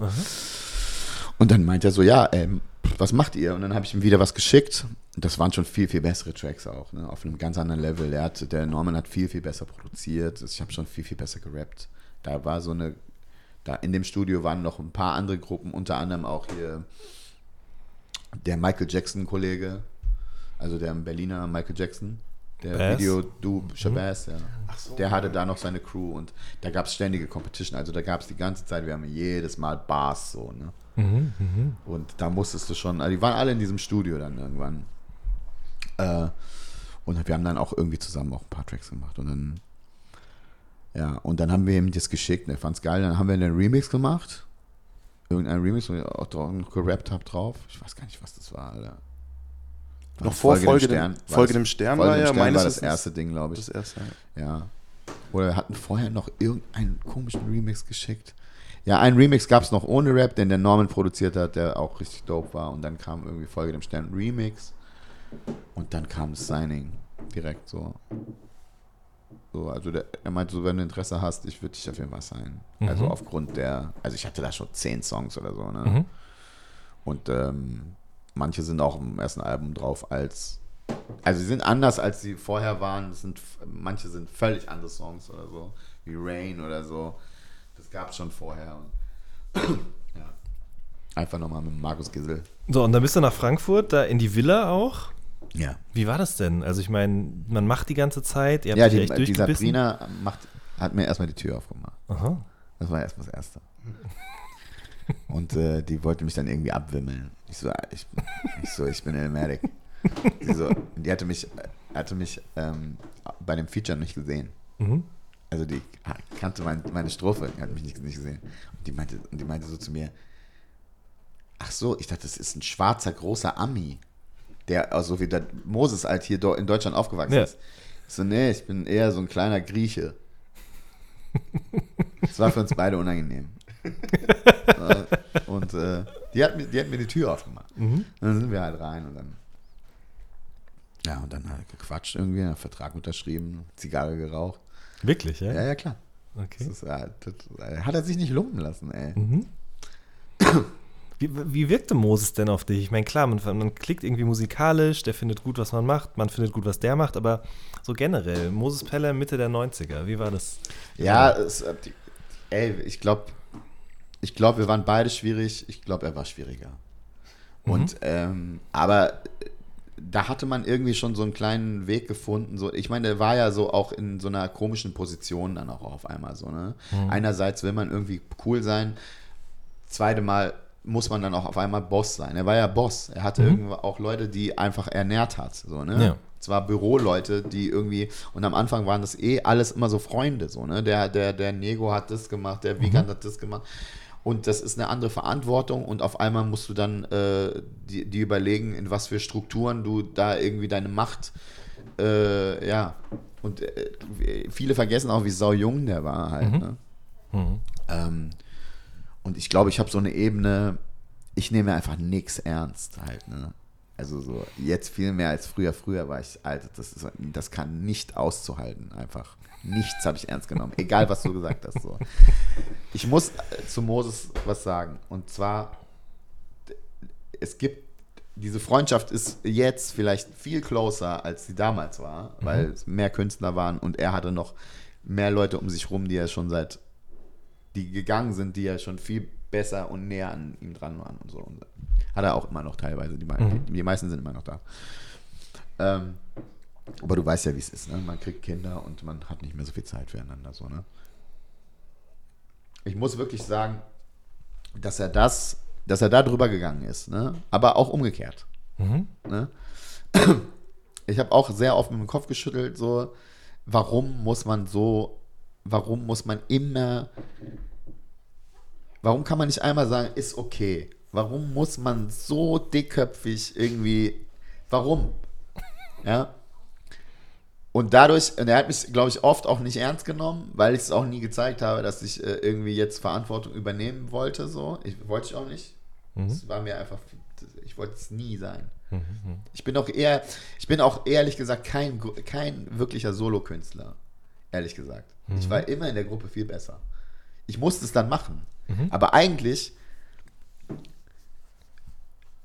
Und dann meint er so, ja, ähm, was macht ihr? Und dann habe ich ihm wieder was geschickt. Das waren schon viel, viel bessere Tracks auch, ne? auf einem ganz anderen Level. Der, hat, der Norman hat viel, viel besser produziert. Ich habe schon viel, viel besser gerappt. Da war so eine, da in dem Studio waren noch ein paar andere Gruppen, unter anderem auch hier der Michael Jackson-Kollege, also der Berliner Michael Jackson, der Bass? Video Du Shabazz, mhm. ja. So. Der hatte da noch seine Crew und da gab es ständige Competition. Also da gab es die ganze Zeit, wir haben jedes Mal Bars so, ne? Mhm, mh. Und da musstest du schon, also die waren alle in diesem Studio dann irgendwann. Äh, und wir haben dann auch irgendwie zusammen auch ein paar Tracks gemacht. Und dann, ja, und dann haben wir ihm das geschickt und er fand es geil. Dann haben wir einen Remix gemacht. Irgendein Remix, wo ich auch drauf, gerappt habe drauf. Ich weiß gar nicht, was das war, Alter. Noch vor Folge, Folge, dem Stern. Dem, Folge dem Stern Folge war ja meines war das erste Ding, glaube ich. Das erste, ja. ja. Oder wir hatten vorher noch irgendeinen komischen Remix geschickt. Ja, einen Remix gab es noch ohne Rap, den der Norman produziert hat, der auch richtig dope war. Und dann kam irgendwie Folge dem Stern Remix. Und dann kam das Signing direkt so. So, also der, er meinte so, wenn du Interesse hast, ich würde dich auf jeden Fall sein. Mhm. Also aufgrund der, also ich hatte da schon zehn Songs oder so, ne? Mhm. Und ähm, manche sind auch im ersten Album drauf als, also sie sind anders als sie vorher waren. Sind, manche sind völlig andere Songs oder so, wie Rain oder so. Das gab es schon vorher. Und, ja. Einfach nochmal mit Markus Gissel. So, und dann bist du nach Frankfurt, da in die Villa auch. Ja. Wie war das denn? Also ich meine, man macht die ganze Zeit, ihr habt ja, die, echt die Sabrina macht, hat mir erstmal die Tür aufgemacht. Aha. Das war erstmal das Erste. Und äh, die wollte mich dann irgendwie abwimmeln. Ich so, ich, ich so, ich bin Elmatic. Die, so, die hatte mich, hatte mich ähm, bei dem Feature nicht gesehen. Mhm. Also die kannte mein, meine Strophe, hat mich nicht, nicht gesehen. Und die meinte, und die meinte so zu mir, ach so, ich dachte, das ist ein schwarzer, großer Ami der, also wie der Moses halt hier in Deutschland aufgewachsen ja. ist. so, nee, ich bin eher so ein kleiner Grieche. Das war für uns beide unangenehm. und äh, die, hat mir, die hat mir die Tür aufgemacht. Mhm. Dann sind wir halt rein und dann. Ja, und dann halt gequatscht irgendwie, einen Vertrag unterschrieben, Zigarre geraucht. Wirklich, ja? Ja, ja, klar. Okay. Das ist, das, hat er sich nicht lumpen lassen, ey. Mhm. Wie, wie wirkte Moses denn auf dich? Ich meine, klar, man, man klickt irgendwie musikalisch, der findet gut, was man macht, man findet gut, was der macht, aber so generell, Moses Peller Mitte der 90er, wie war das? Ja, es, ey, ich glaube, ich glaube, wir waren beide schwierig. Ich glaube, er war schwieriger. Mhm. Und, ähm, aber da hatte man irgendwie schon so einen kleinen Weg gefunden. So, ich meine, der war ja so auch in so einer komischen Position dann auch auf einmal so. Ne? Mhm. Einerseits will man irgendwie cool sein, zweite Mal muss man dann auch auf einmal Boss sein. Er war ja Boss. Er hatte mhm. irgendwo auch Leute, die einfach ernährt hat. So, ne? Ja. Zwar Büroleute, die irgendwie, und am Anfang waren das eh alles immer so Freunde, so, ne? Der, der, der Nego hat das gemacht, der Wiegand mhm. hat das gemacht. Und das ist eine andere Verantwortung und auf einmal musst du dann äh, die, die überlegen, in was für Strukturen du da irgendwie deine Macht, äh, ja. Und äh, viele vergessen auch, wie sau jung der war halt. Mhm. Ne? Mhm. Ähm, und ich glaube, ich habe so eine Ebene, ich nehme einfach nichts ernst halt, ne? Also so, jetzt viel mehr als früher. Früher war ich, Alter, das, ist, das kann nicht auszuhalten, einfach. Nichts habe ich ernst genommen, egal was du gesagt hast. So. Ich muss äh, zu Moses was sagen. Und zwar, es gibt, diese Freundschaft ist jetzt vielleicht viel closer, als sie damals war, mhm. weil es mehr Künstler waren und er hatte noch mehr Leute um sich rum, die er schon seit die gegangen sind, die ja schon viel besser und näher an ihm dran waren und so. Und hat er auch immer noch teilweise. Die, mhm. die, die meisten sind immer noch da. Ähm, aber du weißt ja, wie es ist. Ne? Man kriegt Kinder und man hat nicht mehr so viel Zeit füreinander. So, ne? Ich muss wirklich sagen, dass er das, dass er da drüber gegangen ist. Ne? Aber auch umgekehrt. Mhm. Ne? ich habe auch sehr oft mit dem Kopf geschüttelt, so, warum muss man so, warum muss man immer, warum kann man nicht einmal sagen, ist okay? Warum muss man so dickköpfig irgendwie, warum? Ja. Und dadurch, und er hat mich, glaube ich, oft auch nicht ernst genommen, weil ich es auch nie gezeigt habe, dass ich äh, irgendwie jetzt Verantwortung übernehmen wollte. So. Ich wollte ich auch nicht. Mhm. Das war mir einfach, ich wollte es nie sein. Mhm. Ich bin auch eher, ich bin auch ehrlich gesagt kein, kein wirklicher Solokünstler. Ehrlich gesagt. Mhm. Ich war immer in der Gruppe viel besser. Ich musste es dann machen. Mhm. Aber eigentlich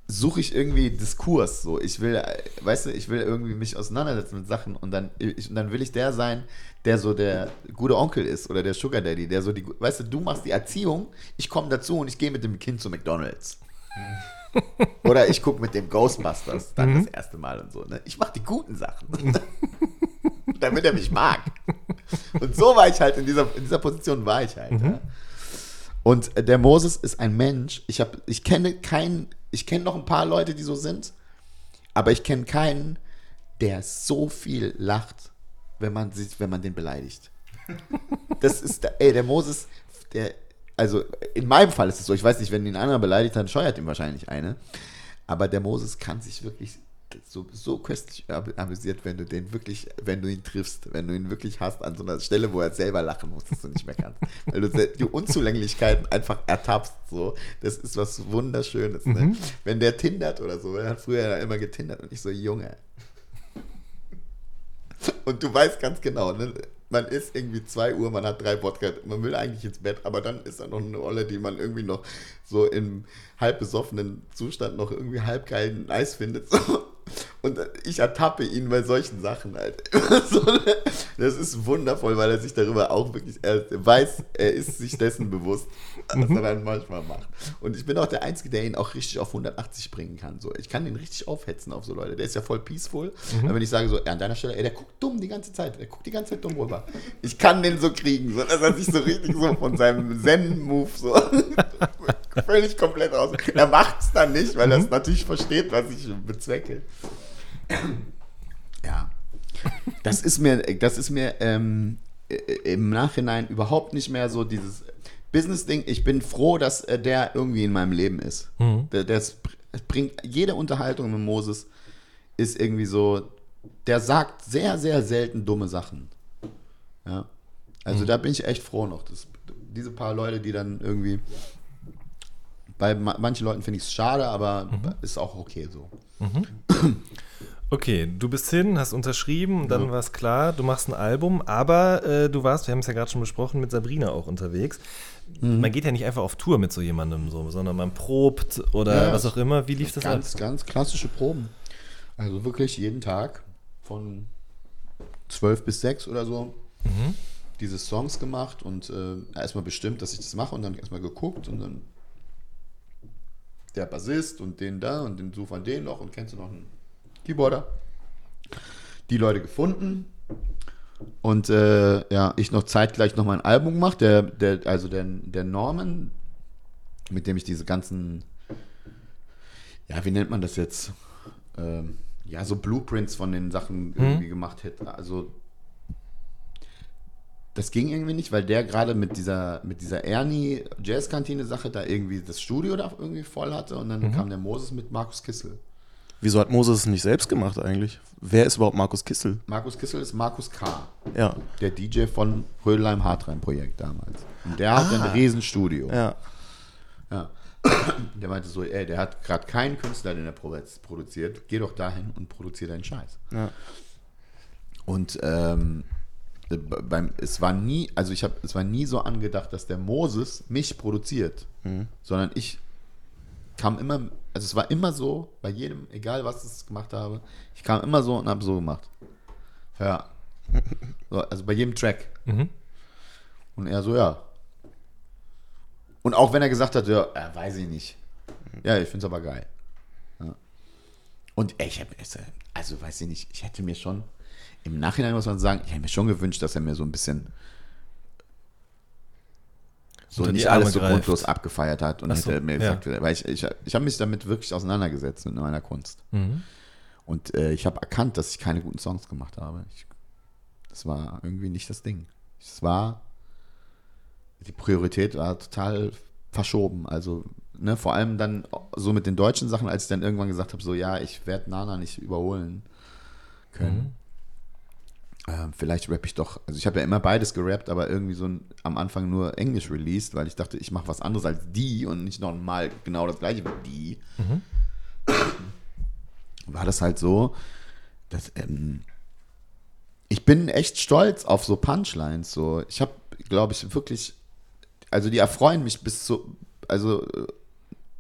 suche ich irgendwie Diskurs. So, ich will, weißt du, ich will irgendwie mich auseinandersetzen mit Sachen und dann, ich, und dann will ich der sein, der so der gute Onkel ist oder der Sugar Daddy, der so die, weißt du, du machst die Erziehung, ich komme dazu und ich gehe mit dem Kind zu McDonalds. oder ich gucke mit dem Ghostbusters dann mhm. das erste Mal und so. Ne? Ich mache die guten Sachen. Damit er mich mag. Und so war ich halt in dieser, in dieser Position war ich halt. Mhm. Ja. Und der Moses ist ein Mensch. Ich, hab, ich kenne keinen ich kenne noch ein paar Leute, die so sind, aber ich kenne keinen, der so viel lacht, wenn man, wenn man den beleidigt. Das ist, der, ey, der Moses, der, also in meinem Fall ist es so, ich weiß nicht, wenn ihn einer beleidigt, dann scheuert ihm wahrscheinlich eine. Aber der Moses kann sich wirklich so, so köstlich amüsiert, wenn du den wirklich, wenn du ihn triffst, wenn du ihn wirklich hast an so einer Stelle, wo er selber lachen muss, dass du nicht mehr kannst. Weil du die Unzulänglichkeiten einfach ertappst. So. Das ist was Wunderschönes. Ne? Mhm. Wenn der tindert oder so, er hat früher immer getindert und ich so, Junge. Und du weißt ganz genau, ne? man ist irgendwie 2 Uhr, man hat drei Wodka, man will eigentlich ins Bett, aber dann ist da noch eine Rolle, die man irgendwie noch so im halb besoffenen Zustand noch irgendwie halb geilen Eis findet. So. Und ich ertappe ihn bei solchen Sachen halt. das ist wundervoll, weil er sich darüber auch wirklich, er weiß, er ist sich dessen bewusst, was er dann manchmal macht. Und ich bin auch der Einzige, der ihn auch richtig auf 180 bringen kann. So, ich kann ihn richtig aufhetzen auf so Leute. Der ist ja voll peaceful. Mhm. Aber wenn ich sage so, an deiner Stelle, ey, der guckt dumm die ganze Zeit. Der guckt die ganze Zeit dumm rüber. Ich kann den so kriegen, so, dass er sich so richtig so von seinem Zen-Move so völlig komplett aus. Er macht es dann nicht, weil er es mhm. natürlich versteht, was ich bezwecke. Ja. Das ist mir, das ist mir ähm, im Nachhinein überhaupt nicht mehr so dieses Business-Ding. Ich bin froh, dass äh, der irgendwie in meinem Leben ist. Mhm. Der, das bringt jede Unterhaltung mit Moses ist irgendwie so, der sagt sehr, sehr selten dumme Sachen. Ja. Also mhm. da bin ich echt froh noch. Das, diese paar Leute, die dann irgendwie bei manchen Leuten finde ich es schade, aber mhm. ist auch okay so. Mhm. Okay, du bist hin, hast unterschrieben dann ja. war es klar, du machst ein Album, aber äh, du warst, wir haben es ja gerade schon besprochen, mit Sabrina auch unterwegs. Mhm. Man geht ja nicht einfach auf Tour mit so jemandem, so, sondern man probt oder ja, was auch immer. Wie lief das ganz, ab? Ganz klassische Proben. Also wirklich jeden Tag von zwölf bis sechs oder so mhm. diese Songs gemacht und äh, erstmal bestimmt, dass ich das mache und dann erstmal geguckt und dann der Bassist und den da und den such an den noch und kennst du noch einen Keyboarder. Die Leute gefunden. Und äh, ja, ich noch zeitgleich noch mal ein Album gemacht, der, der, also der, der Norman, mit dem ich diese ganzen, ja, wie nennt man das jetzt? Ähm, ja, so Blueprints von den Sachen hm. irgendwie gemacht hätte. Also das ging irgendwie nicht, weil der gerade mit dieser, mit dieser Ernie Jazzkantine-Sache da irgendwie das Studio da irgendwie voll hatte und dann mhm. kam der Moses mit Markus Kissel. Wieso hat Moses es nicht selbst gemacht eigentlich? Wer ist überhaupt Markus Kissel? Markus Kissel ist Markus K. Ja. Der DJ von Rödelheim Hartrein Projekt damals. Und der ah. hat ein Riesenstudio. Ja. Ja. Der meinte so, ey, der hat gerade keinen Künstler, den er produziert. Geh doch dahin und produziere deinen Scheiß. Ja. Und ähm, beim, es war nie, also ich habe, es war nie so angedacht, dass der Moses mich produziert, mhm. sondern ich kam immer, also es war immer so, bei jedem, egal was ich gemacht habe, ich kam immer so und habe so gemacht. Ja. So, also bei jedem Track. Mhm. Und er so, ja. Und auch wenn er gesagt hat, ja, äh, weiß ich nicht. Ja, ich finde es aber geil. Ja. Und ey, ich habe, also weiß ich nicht, ich hätte mir schon, im Nachhinein muss man sagen, ich hätte mir schon gewünscht, dass er mir so ein bisschen so nicht alles so grundlos abgefeiert hat und so, hätte mir gesagt, ja. weil ich, ich, ich habe mich damit wirklich auseinandergesetzt mit meiner Kunst. Mhm. Und äh, ich habe erkannt, dass ich keine guten Songs gemacht habe. Ich, das war irgendwie nicht das Ding. Es war, die Priorität war total verschoben. Also, ne, vor allem dann so mit den deutschen Sachen, als ich dann irgendwann gesagt habe, so, ja, ich werde Nana nicht überholen können. Mhm. Ähm, vielleicht rappe ich doch, also ich habe ja immer beides gerappt, aber irgendwie so ein, am Anfang nur Englisch released, weil ich dachte, ich mache was anderes als die und nicht nochmal genau das gleiche wie die. Mhm. War das halt so, dass ähm, ich bin echt stolz auf so Punchlines. So. Ich habe, glaube ich, wirklich, also die erfreuen mich bis zu, also, äh,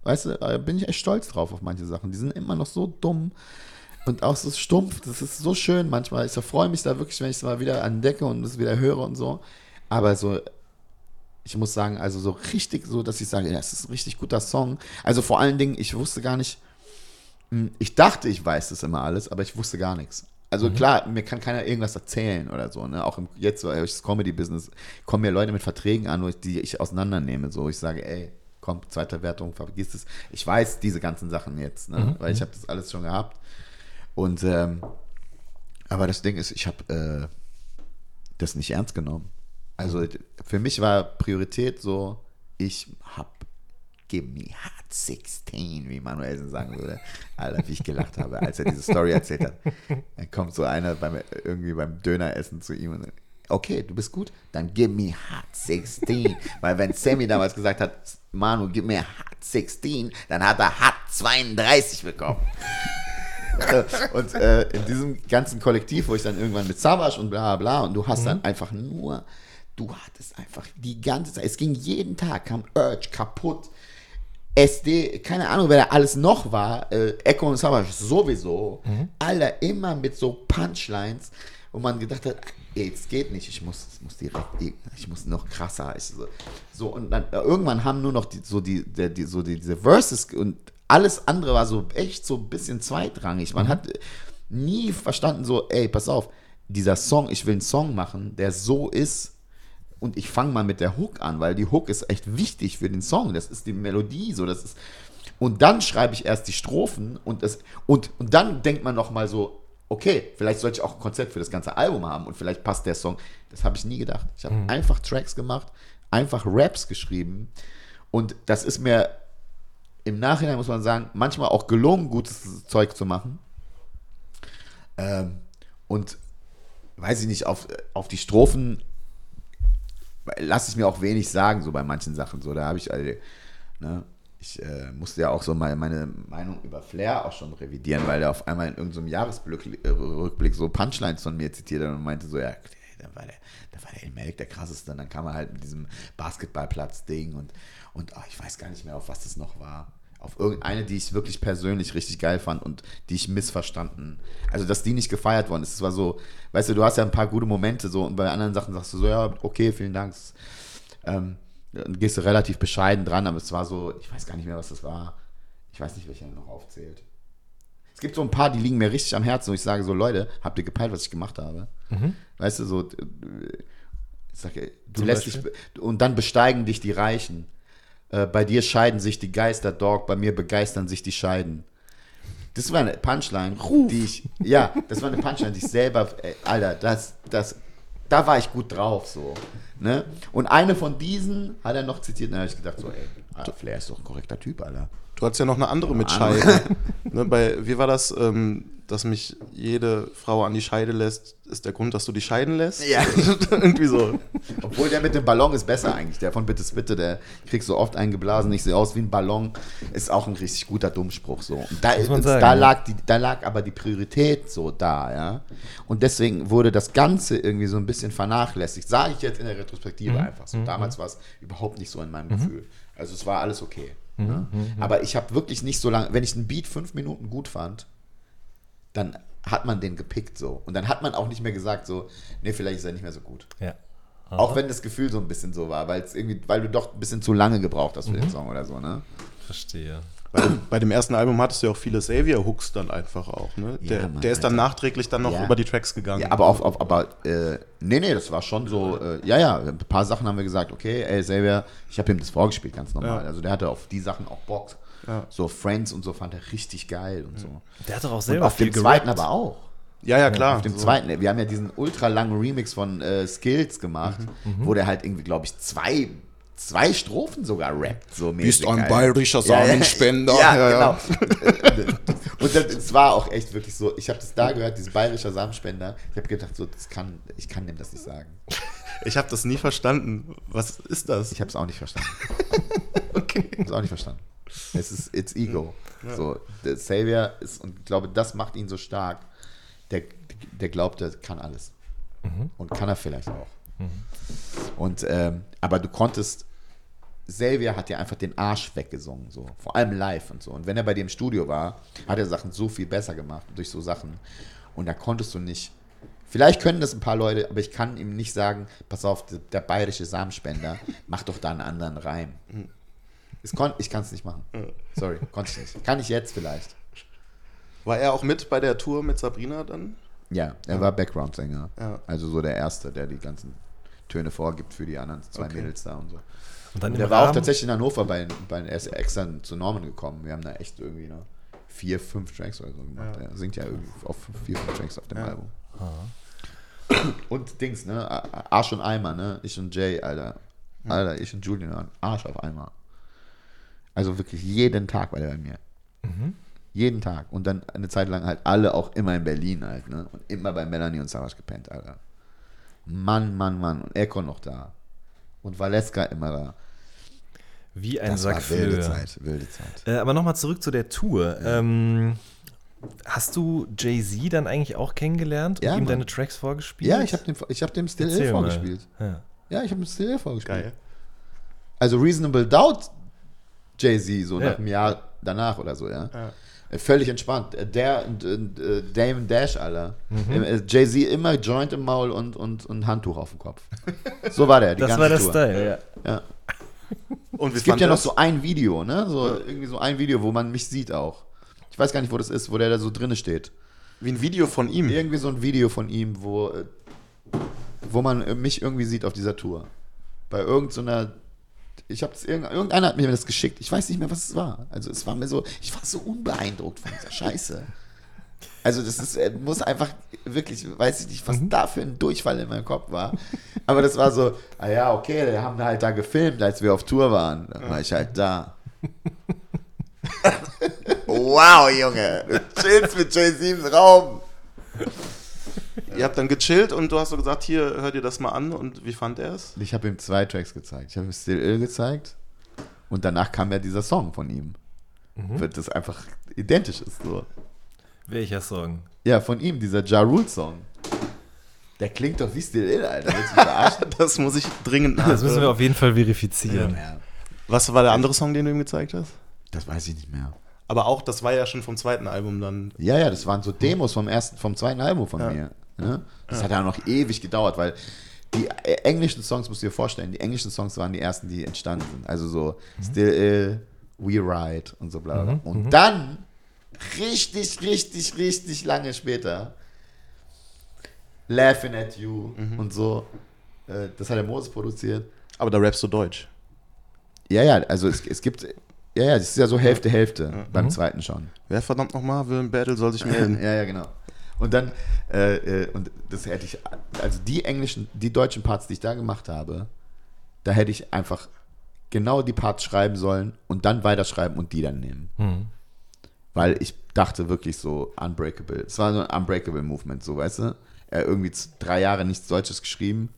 weißt du, bin ich echt stolz drauf auf manche Sachen. Die sind immer noch so dumm und auch so stumpf. Das ist so schön manchmal. Ich freue mich da wirklich, wenn ich es mal wieder entdecke und es wieder höre und so. Aber so, ich muss sagen, also so richtig so, dass ich sage, ja, das ist ein richtig guter Song. Also vor allen Dingen, ich wusste gar nicht, hm, ich dachte, ich weiß das immer alles, aber ich wusste gar nichts. Also mhm. klar, mir kann keiner irgendwas erzählen oder so. Ne? Auch im, jetzt so das Comedy-Business kommen mir Leute mit Verträgen an, die ich auseinandernehme. So, ich sage, ey, komm, zweite Wertung, vergiss es. Ich weiß diese ganzen Sachen jetzt, ne? Mhm. weil ich mhm. habe das alles schon gehabt. Und ähm, aber das Ding ist, ich habe äh, das nicht ernst genommen. Also für mich war Priorität so, ich habe Give me hot 16, wie Manuelsen sagen würde. Alter, wie ich gelacht habe, als er diese Story erzählt hat. Dann kommt so einer beim, irgendwie beim Döneressen zu ihm und sagt, okay, du bist gut, dann give me hot 16. Weil wenn Sammy damals gesagt hat, Manu, gib mir hot 16, dann hat er hot 32 bekommen. Und äh, in diesem ganzen Kollektiv, wo ich dann irgendwann mit Savage und bla bla und du hast mhm. dann einfach nur, du hattest einfach die ganze Zeit, es ging jeden Tag, kam Urge kaputt. SD, keine Ahnung, wer da alles noch war, äh, Echo und Savage sowieso, mhm. alle immer mit so Punchlines, wo man gedacht hat, ey, es geht nicht, ich muss, ich muss direkt, ich muss noch krasser. Ich so, so, und dann äh, irgendwann haben nur noch die, so die, die, so die, diese Verses und alles andere war so echt so ein bisschen zweitrangig. Man mhm. hat nie verstanden, so, ey, pass auf, dieser Song, ich will einen Song machen, der so ist. Und ich fange mal mit der Hook an, weil die Hook ist echt wichtig für den Song. Das ist die Melodie, so, das ist. Und dann schreibe ich erst die Strophen und, das, und, und dann denkt man noch mal so, okay, vielleicht sollte ich auch ein Konzept für das ganze Album haben und vielleicht passt der Song. Das habe ich nie gedacht. Ich habe mhm. einfach Tracks gemacht, einfach Raps geschrieben und das ist mir im Nachhinein muss man sagen, manchmal auch gelungen, gutes Zeug zu machen. Ähm, und weiß ich nicht, auf, auf die Strophen lasse ich mir auch wenig sagen, so bei manchen Sachen. So, da habe ich, also, ne, ich äh, musste ja auch so meine, meine Meinung über Flair auch schon revidieren, weil er auf einmal in irgendeinem Jahresrückblick so Punchlines von mir zitiert hat und meinte so, ja, da war der, da war der Elmelk der krasseste. Und dann kam er halt mit diesem Basketballplatz-Ding und, und oh, ich weiß gar nicht mehr, auf was das noch war. Auf irgendeine, die ich wirklich persönlich richtig geil fand und die ich missverstanden. Also, dass die nicht gefeiert worden ist. Es war so, weißt du, du hast ja ein paar gute Momente so und bei anderen Sachen sagst du so, ja, okay, vielen Dank. Ähm, dann gehst du relativ bescheiden dran, aber es war so, ich weiß gar nicht mehr, was das war. Ich weiß nicht, welcher noch aufzählt. Es gibt so ein paar, die liegen mir richtig am Herzen, wo ich sage so, Leute, habt ihr gepeilt, was ich gemacht habe? Mhm. Weißt du, so, äh, ich sage, du Zum lässt dich, und dann besteigen dich die Reichen. Äh, bei dir scheiden sich die Geister, Dog, bei mir begeistern sich die Scheiden. Das war eine Punchline, Ruf. die ich, ja, das war eine Punchline, die ich selber, ey, äh, Alter, das, das, da war ich gut drauf, so. Ne? Und eine von diesen hat er noch zitiert, und da habe ich gedacht, so, ey, Alter, Flair ist doch ein korrekter Typ, Alter. Du hattest ja noch eine andere mit Scheide. ne, bei, wie war das? Ähm, dass mich jede Frau an die Scheide lässt, ist der Grund, dass du die scheiden lässt? Ja. Irgendwie so. Obwohl der mit dem Ballon ist besser eigentlich. Der von Bittes Bitte, der kriegt so oft eingeblasen, ich sehe aus wie ein Ballon, ist auch ein richtig guter Dummspruch. So. Und da, sagen, da, lag die, da lag aber die Priorität so da, ja. Und deswegen wurde das Ganze irgendwie so ein bisschen vernachlässigt. Sage ich jetzt in der Retrospektive mhm. einfach so. Mhm. Damals war es überhaupt nicht so in meinem mhm. Gefühl. Also es war alles okay. Mhm. Ja? Mhm. Aber ich habe wirklich nicht so lange, wenn ich einen Beat fünf Minuten gut fand, dann hat man den gepickt so. Und dann hat man auch nicht mehr gesagt so, nee, vielleicht ist er nicht mehr so gut. Ja. Aha. Auch wenn das Gefühl so ein bisschen so war, weil es irgendwie, weil du doch ein bisschen zu lange gebraucht hast für mhm. den Song oder so, ne? Verstehe. Bei, bei, dem ersten Album hattest du ja auch viele Savior-Hooks dann einfach auch, ne? Der, ja, Mann, der ist dann Alter. nachträglich dann noch ja. über die Tracks gegangen. Ja, aber auf, auf aber äh, nee, nee, das war schon so, äh, ja, ja, ein paar Sachen haben wir gesagt, okay, ey, Savior, ich habe ihm das vorgespielt, ganz normal. Ja. Also der hatte auf die Sachen auch Bock. Ja. So Friends und so fand er richtig geil und so. Der hat doch auch selber und auf dem zweiten aber auch. Ja, ja, klar. Auf dem so. zweiten, wir haben ja diesen ultra langen Remix von äh, Skills gemacht, mhm. wo der halt irgendwie, glaube ich, zwei zwei Strophen sogar rappt. So Bist ein bayerischer Samenspender. Ja, ja, ja, genau. und es war auch echt wirklich so, ich habe das da gehört, diesen bayerischer Samenspender. Ich habe gedacht, so, das kann, ich kann dem das nicht sagen. Ich habe das nie verstanden. Was ist das? Ich habe es auch nicht verstanden. okay. Ich habe es auch nicht verstanden. Es ist It's Ego. Ja. So, der Savior ist, und ich glaube, das macht ihn so stark. Der, der glaubt, er kann alles. Mhm. Und kann er vielleicht auch. Mhm. Und, ähm, aber du konntest, Xavier hat ja einfach den Arsch weggesungen, so. Vor allem live und so. Und wenn er bei dir im Studio war, hat er Sachen so viel besser gemacht, durch so Sachen. Und da konntest du nicht, vielleicht können das ein paar Leute, aber ich kann ihm nicht sagen, pass auf, der, der bayerische Samenspender, mach doch da einen anderen Reim. Kon ich kann es nicht machen. Sorry, konnte ich nicht. Kann ich jetzt vielleicht. War er auch mit bei der Tour mit Sabrina dann? Ja, er ja. war Background-Sänger. Ja. Also so der Erste, der die ganzen Töne vorgibt für die anderen zwei okay. Mädels da und so. Und dann der war Rahmen? auch tatsächlich in Hannover bei, bei er ist extra zu Norman gekommen. Wir haben da echt irgendwie noch vier, fünf Tracks oder so gemacht. Ja. Er singt ja irgendwie auf vier, fünf Tracks auf dem ja. Album. Aha. Und Dings, ne? Arsch und Eimer, ne? Ich und Jay, Alter. Alter, ich und Julian, Arsch auf Eimer. Also wirklich jeden Tag war der bei mir. Mhm. Jeden Tag. Und dann eine Zeit lang halt alle auch immer in Berlin halt, ne? Und immer bei Melanie und Savas gepennt, Alter. Mann, Mann, Mann. Und Echo noch da. Und Valeska immer da. Wie ein das Sack war wilde Zeit, wilde Zeit. Äh, aber nochmal zurück zu der Tour. Ja. Ähm, hast du Jay-Z dann eigentlich auch kennengelernt und ja, ihm Mann. deine Tracks vorgespielt? Ja, ich habe dem, hab dem Still Erzähl vorgespielt. Ja, ja ich habe dem Still vorgespielt. Geil. Also Reasonable Doubt Jay-Z, so nach einem Jahr danach oder so, ja. Äh, völlig entspannt. Äh, der und äh, Damon Dash, Alter. Mhm. Jay-Z immer Joint im Maul und, und, und Handtuch auf dem Kopf. So war der. Die das ganze war der Tour. Style, ja. ja. Und es gibt ja noch so ein Video, ne? So, ja. Irgendwie so ein Video, wo man mich sieht auch. Ich weiß gar nicht, wo das ist, wo der da so drinne steht. Wie ein Video von ihm? Irgendwie so ein Video von ihm, wo, wo man mich irgendwie sieht auf dieser Tour. Bei irgendeiner so ich habe das irgendeiner hat mir das geschickt. Ich weiß nicht mehr, was es war. Also es war mir so, ich war so unbeeindruckt von dieser Scheiße. Also das ist, äh, muss einfach wirklich, weiß ich nicht, was mhm. da für ein Durchfall in meinem Kopf war. Aber das war so, ah ja, okay, wir haben halt da gefilmt, als wir auf Tour waren. Dann war ich halt da. wow, Junge, du chillst mit Jay-Z im Raum. Ihr habt dann gechillt und du hast so gesagt, hier, hör dir das mal an und wie fand er es? Ich habe ihm zwei Tracks gezeigt. Ich habe ihm Still Ill gezeigt und danach kam ja dieser Song von ihm. Mhm. Wird das einfach identisch ist so. Welcher Song? Ja, von ihm, dieser Ja Rule Song. Der klingt doch wie Still Ill, Alter. das muss ich dringend nachhören. Das müssen wir auf jeden Fall verifizieren. Ja. Was war der andere Song, den du ihm gezeigt hast? Das weiß ich nicht mehr. Aber auch, das war ja schon vom zweiten Album dann. Ja, ja, das waren so Demos vom ersten, vom zweiten Album von ja. mir. Ne? Das ja. hat ja noch ewig gedauert, weil die äh, englischen Songs, musst du dir vorstellen, die englischen Songs waren die ersten, die entstanden sind. Also so mhm. Still Ill, We Ride und so bla bla. Mhm. Und mhm. dann, richtig, richtig, richtig lange später, Laughing at You mhm. und so. Äh, das hat der Moses produziert. Aber da rappst du Deutsch. Ja, ja, also es, es gibt. Ja, ja, das ist ja so Hälfte, Hälfte mhm. beim zweiten schon. Wer verdammt nochmal will ein Battle, soll sich melden. ja, ja, genau. Und dann, äh, äh, und das hätte ich, also die englischen, die deutschen Parts, die ich da gemacht habe, da hätte ich einfach genau die Parts schreiben sollen und dann weiterschreiben und die dann nehmen. Mhm. Weil ich dachte wirklich so, unbreakable. Es war so ein unbreakable Movement, so, weißt du? Er irgendwie drei Jahre nichts Deutsches geschrieben.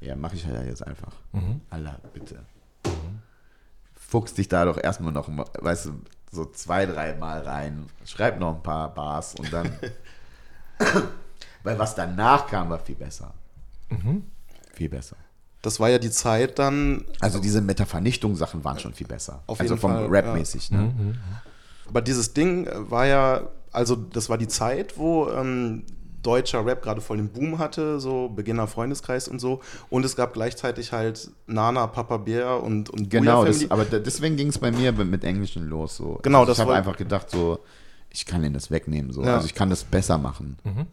Ja, mache ich halt jetzt einfach. Mhm. Allah, bitte. Mhm. Fuchs dich da doch erstmal noch, weißt du, so zwei, drei Mal rein, schreib noch ein paar Bars und dann. Weil was danach kam, war viel besser. Mhm. Viel besser. Das war ja die Zeit dann. Also diese Metavernichtung-Sachen waren schon viel besser. Auf also vom Rap-mäßig. Ja. Ne? Mhm. Aber dieses Ding war ja, also das war die Zeit, wo ähm, deutscher Rap gerade voll den Boom hatte, so Beginner Freundeskreis und so. Und es gab gleichzeitig halt Nana, Papa Bär und, und Genau, das, aber deswegen ging es bei mir mit Englischen los. So. Genau, also ich habe einfach gedacht, so, ich kann ihnen das wegnehmen. So. Ja. Also ich kann das besser machen. Mhm.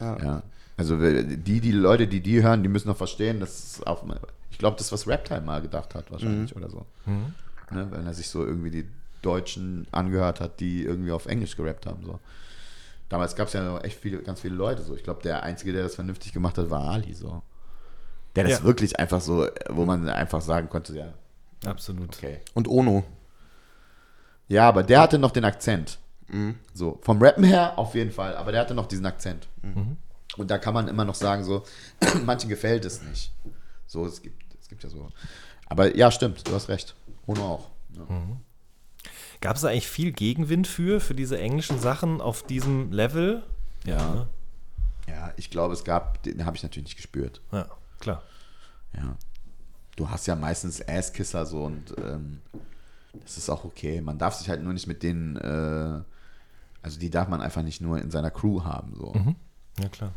Ja. ja. Also die, die Leute, die die hören, die müssen noch verstehen, dass es auf, ich glaube, das, was Raptime mal gedacht hat, wahrscheinlich, mhm. oder so. Mhm. Ne, weil er sich so irgendwie die Deutschen angehört hat, die irgendwie auf Englisch gerappt haben. So. Damals gab es ja noch echt viele, ganz viele Leute so. Ich glaube, der Einzige, der das vernünftig gemacht hat, war Ali so. Der das ja. wirklich einfach so, wo man einfach sagen konnte, ja. Absolut. Okay. Und Ono. Ja, aber der hatte noch den Akzent. Mhm. So, vom Rappen her auf jeden Fall, aber der hatte noch diesen Akzent. Mhm. Und da kann man immer noch sagen, so, manchen gefällt es nicht. So, es gibt, es gibt ja so. Aber ja, stimmt, du hast recht. Ono auch. Ja. Mhm. Gab es da eigentlich viel Gegenwind für, für diese englischen Sachen auf diesem Level? Ja. Ja, ich glaube, es gab, den habe ich natürlich nicht gespürt. Ja, klar. Ja. Du hast ja meistens Asskisser so und ähm, das ist auch okay. Man darf sich halt nur nicht mit denen, äh, also die darf man einfach nicht nur in seiner Crew haben. So. Mhm. Ja, klar.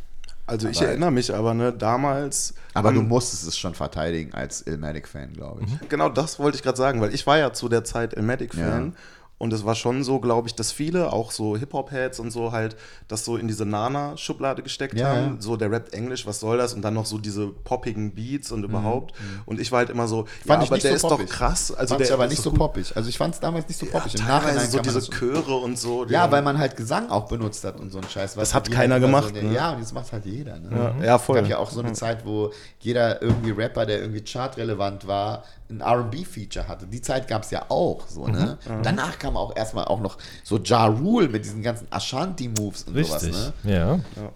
Also ich erinnere mich aber, ne, damals. Aber du musstest es schon verteidigen als Ilmatic-Fan, glaube ich. Mhm. Genau, das wollte ich gerade sagen, weil ich war ja zu der Zeit Ilmatic-Fan. Ja. Und es war schon so, glaube ich, dass viele, auch so Hip-Hop-Heads und so, halt das so in diese Nana-Schublade gesteckt ja, haben. Ja. So, der rappt Englisch, was soll das? Und dann noch so diese poppigen Beats und mhm. überhaupt. Mhm. Und ich war halt immer so, fand ja, aber der so ist doch krass. Also fand der ich aber nicht so poppig. Also ich fand es damals nicht so poppig. Ja, Im Nachhinein so diese Chöre und so. Ja, weil man halt Gesang auch benutzt hat und so ein Scheiß. Das hat keiner gemacht. So, ne? Ja, und das macht halt jeder. Ne? Ja, ja, voll. Es gab ja auch so eine Zeit, wo jeder irgendwie Rapper, der irgendwie chartrelevant war, ein RB-Feature hatte. Die Zeit gab es ja auch. So, ne? Mhm. Danach kam auch erstmal auch noch so Ja Rule mit diesen ganzen Ashanti-Moves und Richtig. sowas. Ne? Ja. ja.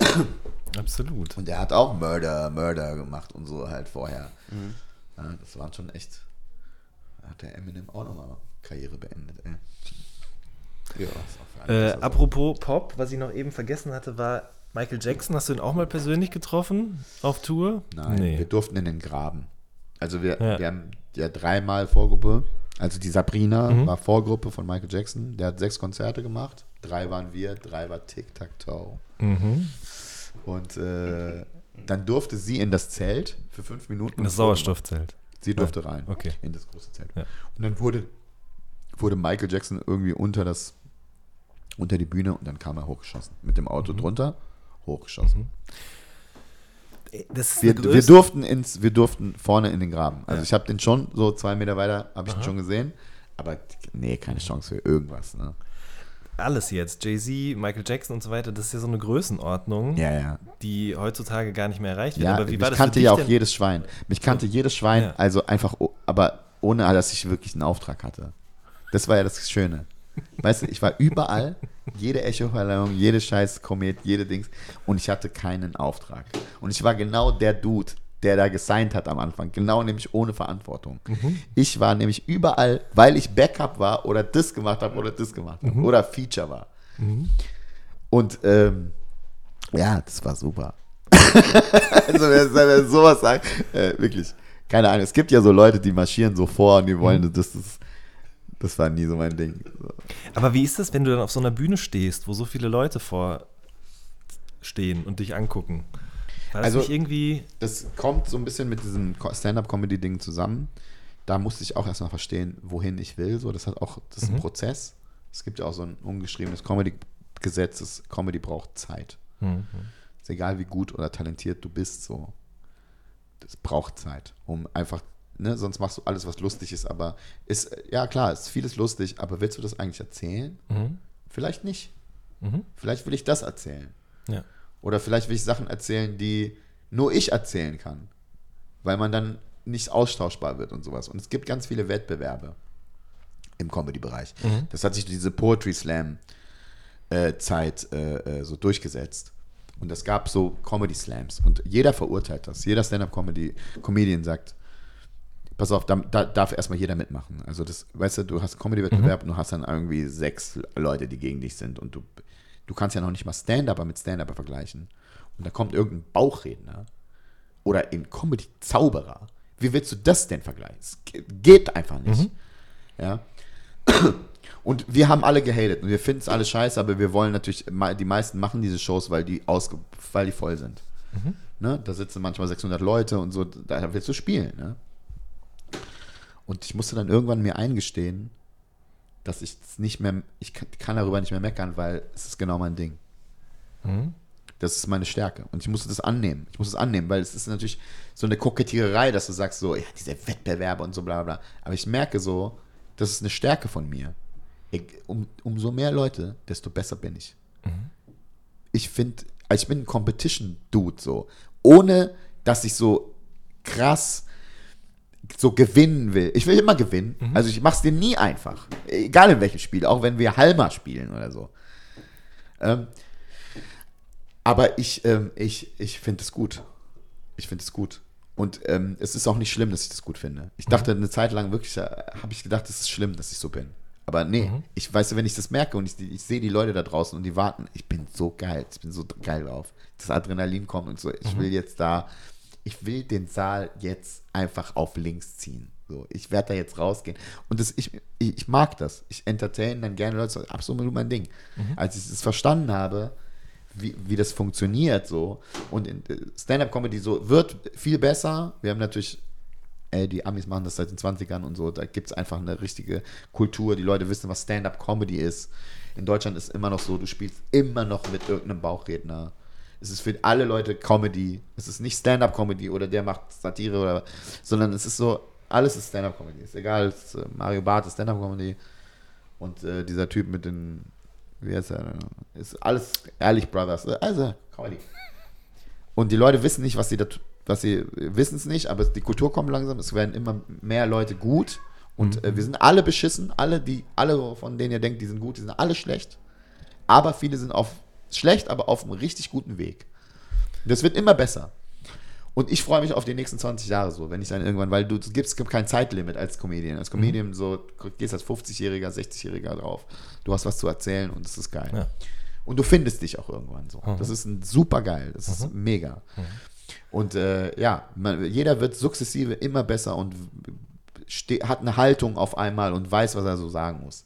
Absolut. Und er hat auch Murder, Murder gemacht und so halt vorher. Mhm. Ja, das waren schon echt. Da hat der Eminem auch nochmal Karriere beendet. Ey. Ja, äh, apropos Pop, was ich noch eben vergessen hatte, war Michael Jackson. Hast du ihn auch mal persönlich getroffen auf Tour? Nein, nee. wir durften in den Graben. Also wir, ja. wir haben ja dreimal Vorgruppe. Also die Sabrina mhm. war Vorgruppe von Michael Jackson. Der hat sechs Konzerte gemacht. Drei waren wir, drei war Tic-Tac-Toe. Mhm. Und äh, dann durfte sie in das Zelt für fünf Minuten. In das Sauerstoffzelt. Sie durfte rein. Okay. In das große Zelt. Ja. Und dann wurde, wurde Michael Jackson irgendwie unter das unter die Bühne und dann kam er hochgeschossen. Mit dem Auto mhm. drunter, hochgeschossen. Wir, wir, durften ins, wir durften vorne in den Graben. Also ja. ich habe den schon so zwei Meter weiter, habe ich den schon gesehen. Aber nee, keine Chance für irgendwas. Ne? Alles jetzt, Jay-Z, Michael Jackson und so weiter, das ist ja so eine Größenordnung, ja, ja. die heutzutage gar nicht mehr erreicht wird. Ja, aber wie war mich das kannte ja auch denn? jedes Schwein. Mich kannte jedes Schwein, also einfach, aber ohne, dass ich wirklich einen Auftrag hatte. Das war ja das Schöne. Weißt du, ich war überall, jede Echo-Verleihung, jede scheiß Komet, jede Dings und ich hatte keinen Auftrag. Und ich war genau der Dude, der da gesigned hat am Anfang. Genau nämlich ohne Verantwortung. Mhm. Ich war nämlich überall, weil ich Backup war oder das gemacht habe oder das gemacht habe mhm. oder Feature war. Mhm. Und ähm, ja, das war super. also wer, wer sowas sagt, äh, wirklich, keine Ahnung. Es gibt ja so Leute, die marschieren so vor und die wollen, mhm. dass das das war nie so mein Ding. Aber wie ist das, wenn du dann auf so einer Bühne stehst, wo so viele Leute vor stehen und dich angucken? War das also irgendwie. Das kommt so ein bisschen mit diesem Stand-up-Comedy-Ding zusammen. Da musste ich auch erstmal verstehen, wohin ich will. So, das hat auch, das ist mhm. ein Prozess. Es gibt ja auch so ein ungeschriebenes Comedy-Gesetz, Comedy braucht Zeit. Mhm. Ist egal, wie gut oder talentiert du bist, so. Das braucht Zeit, um einfach ne, sonst machst du alles, was lustig ist, aber ist, ja klar, ist vieles lustig, aber willst du das eigentlich erzählen? Mhm. Vielleicht nicht. Mhm. Vielleicht will ich das erzählen. Ja. Oder vielleicht will ich Sachen erzählen, die nur ich erzählen kann. Weil man dann nicht austauschbar wird und sowas. Und es gibt ganz viele Wettbewerbe im Comedy-Bereich. Mhm. Das hat sich diese Poetry Slam äh, äh, äh, so durchgesetzt. Und es gab so Comedy Slams. Und jeder verurteilt das. Jeder Stand-Up-Comedian sagt, pass auf, da, da darf erstmal jeder mitmachen. Also das, weißt du, du hast Comedy-Wettbewerb mhm. und du hast dann irgendwie sechs Leute, die gegen dich sind und du, du kannst ja noch nicht mal Stand-Upper mit Stand-Upper vergleichen. Und da kommt irgendein Bauchredner oder ein Comedy-Zauberer. Wie willst du das denn vergleichen? Es geht einfach nicht. Mhm. Ja. Und wir haben alle gehatet und wir finden es alle scheiße, aber wir wollen natürlich, die meisten machen diese Shows, weil die, ausge, weil die voll sind. Mhm. Ne? Da sitzen manchmal 600 Leute und so, da willst du spielen. Ne? Und ich musste dann irgendwann mir eingestehen, dass ich es nicht mehr, ich kann, darüber nicht mehr meckern, weil es ist genau mein Ding. Mhm. Das ist meine Stärke. Und ich musste das annehmen. Ich muss es annehmen, weil es ist natürlich so eine Kokettiererei, dass du sagst, so, ja, diese Wettbewerbe und so bla bla. Aber ich merke so, das ist eine Stärke von mir. um, umso mehr Leute, desto besser bin ich. Mhm. Ich finde, also ich bin ein Competition-Dude so. Ohne, dass ich so krass so gewinnen will. Ich will immer gewinnen. Mhm. Also ich mache es dir nie einfach. Egal in welchem Spiel, auch wenn wir Halma spielen oder so. Ähm, aber ich, ähm, ich, ich finde es gut. Ich finde es gut. Und ähm, es ist auch nicht schlimm, dass ich das gut finde. Ich dachte eine Zeit lang wirklich, habe ich gedacht, es ist schlimm, dass ich so bin. Aber nee, mhm. ich weiß, wenn ich das merke und ich, ich sehe die Leute da draußen und die warten, ich bin so geil, ich bin so geil drauf. Das Adrenalin kommt und so, ich mhm. will jetzt da, ich will den Saal jetzt einfach auf links ziehen. So, ich werde da jetzt rausgehen. Und das, ich, ich, mag das. Ich entertain dann gerne Leute, absolut mein Ding. Mhm. Als ich es verstanden habe, wie, wie das funktioniert so. Und äh, Stand-up-Comedy so wird viel besser. Wir haben natürlich, ey, die Amis machen das seit den 20ern und so. Da gibt es einfach eine richtige Kultur. Die Leute wissen, was Stand-up-Comedy ist. In Deutschland ist immer noch so, du spielst immer noch mit irgendeinem Bauchredner. Es ist für alle Leute Comedy. Es ist nicht Stand-up-Comedy oder der macht Satire oder, sondern es ist so, alles ist Stand-up-Comedy. Ist egal, ist, äh, Mario Barth ist Stand-up-Comedy und äh, dieser Typ mit den wie heißt er? Ist alles ehrlich Brothers. Also, Comedy. Und die Leute wissen nicht, was sie da, was sie wissen es nicht, aber die Kultur kommt langsam. Es werden immer mehr Leute gut. Und mhm. äh, wir sind alle beschissen. Alle, die, alle, von denen ihr denkt, die sind gut, die sind alle schlecht. Aber viele sind auf schlecht, aber auf einem richtig guten Weg. Das wird immer besser. Und ich freue mich auf die nächsten 20 Jahre so, wenn ich dann irgendwann, weil du es gibt, kein Zeitlimit als Comedian. Als Comedian mhm. so gehst als 50-Jähriger, 60-Jähriger drauf. Du hast was zu erzählen und das ist geil. Ja. Und du findest dich auch irgendwann so. Mhm. Das ist ein super geil. Das mhm. ist mega. Mhm. Und äh, ja, man, jeder wird sukzessive immer besser und hat eine Haltung auf einmal und weiß, was er so sagen muss.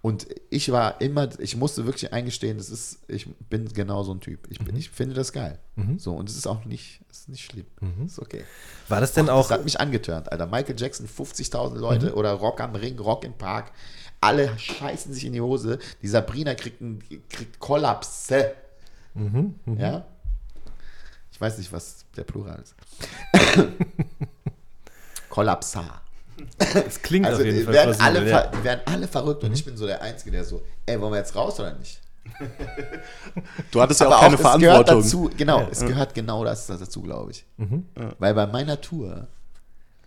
Und ich war immer, ich musste wirklich eingestehen, das ist, ich bin genau so ein Typ. Ich, bin, mhm. ich finde das geil. Mhm. So, und es ist auch nicht, ist nicht schlimm. Mhm. Ist okay. War das denn Ach, auch. Das hat mich angetörnt, Alter. Michael Jackson, 50.000 Leute mhm. oder Rock am Ring, Rock im Park. Alle scheißen sich in die Hose. Die Sabrina kriegt, einen, kriegt Kollapse. Mhm, mhm. Ja? Ich weiß nicht, was der Plural ist. Kollapsa. Es klingt also, auf jeden Fall werden alle, ja. Die werden alle verrückt und mhm. ich bin so der Einzige, der so, ey, wollen wir jetzt raus oder nicht? Du hattest ja auch keine auch, Verantwortung. Es gehört dazu, genau, ja. es gehört genau das dazu, glaube ich. Mhm. Weil bei meiner Tour,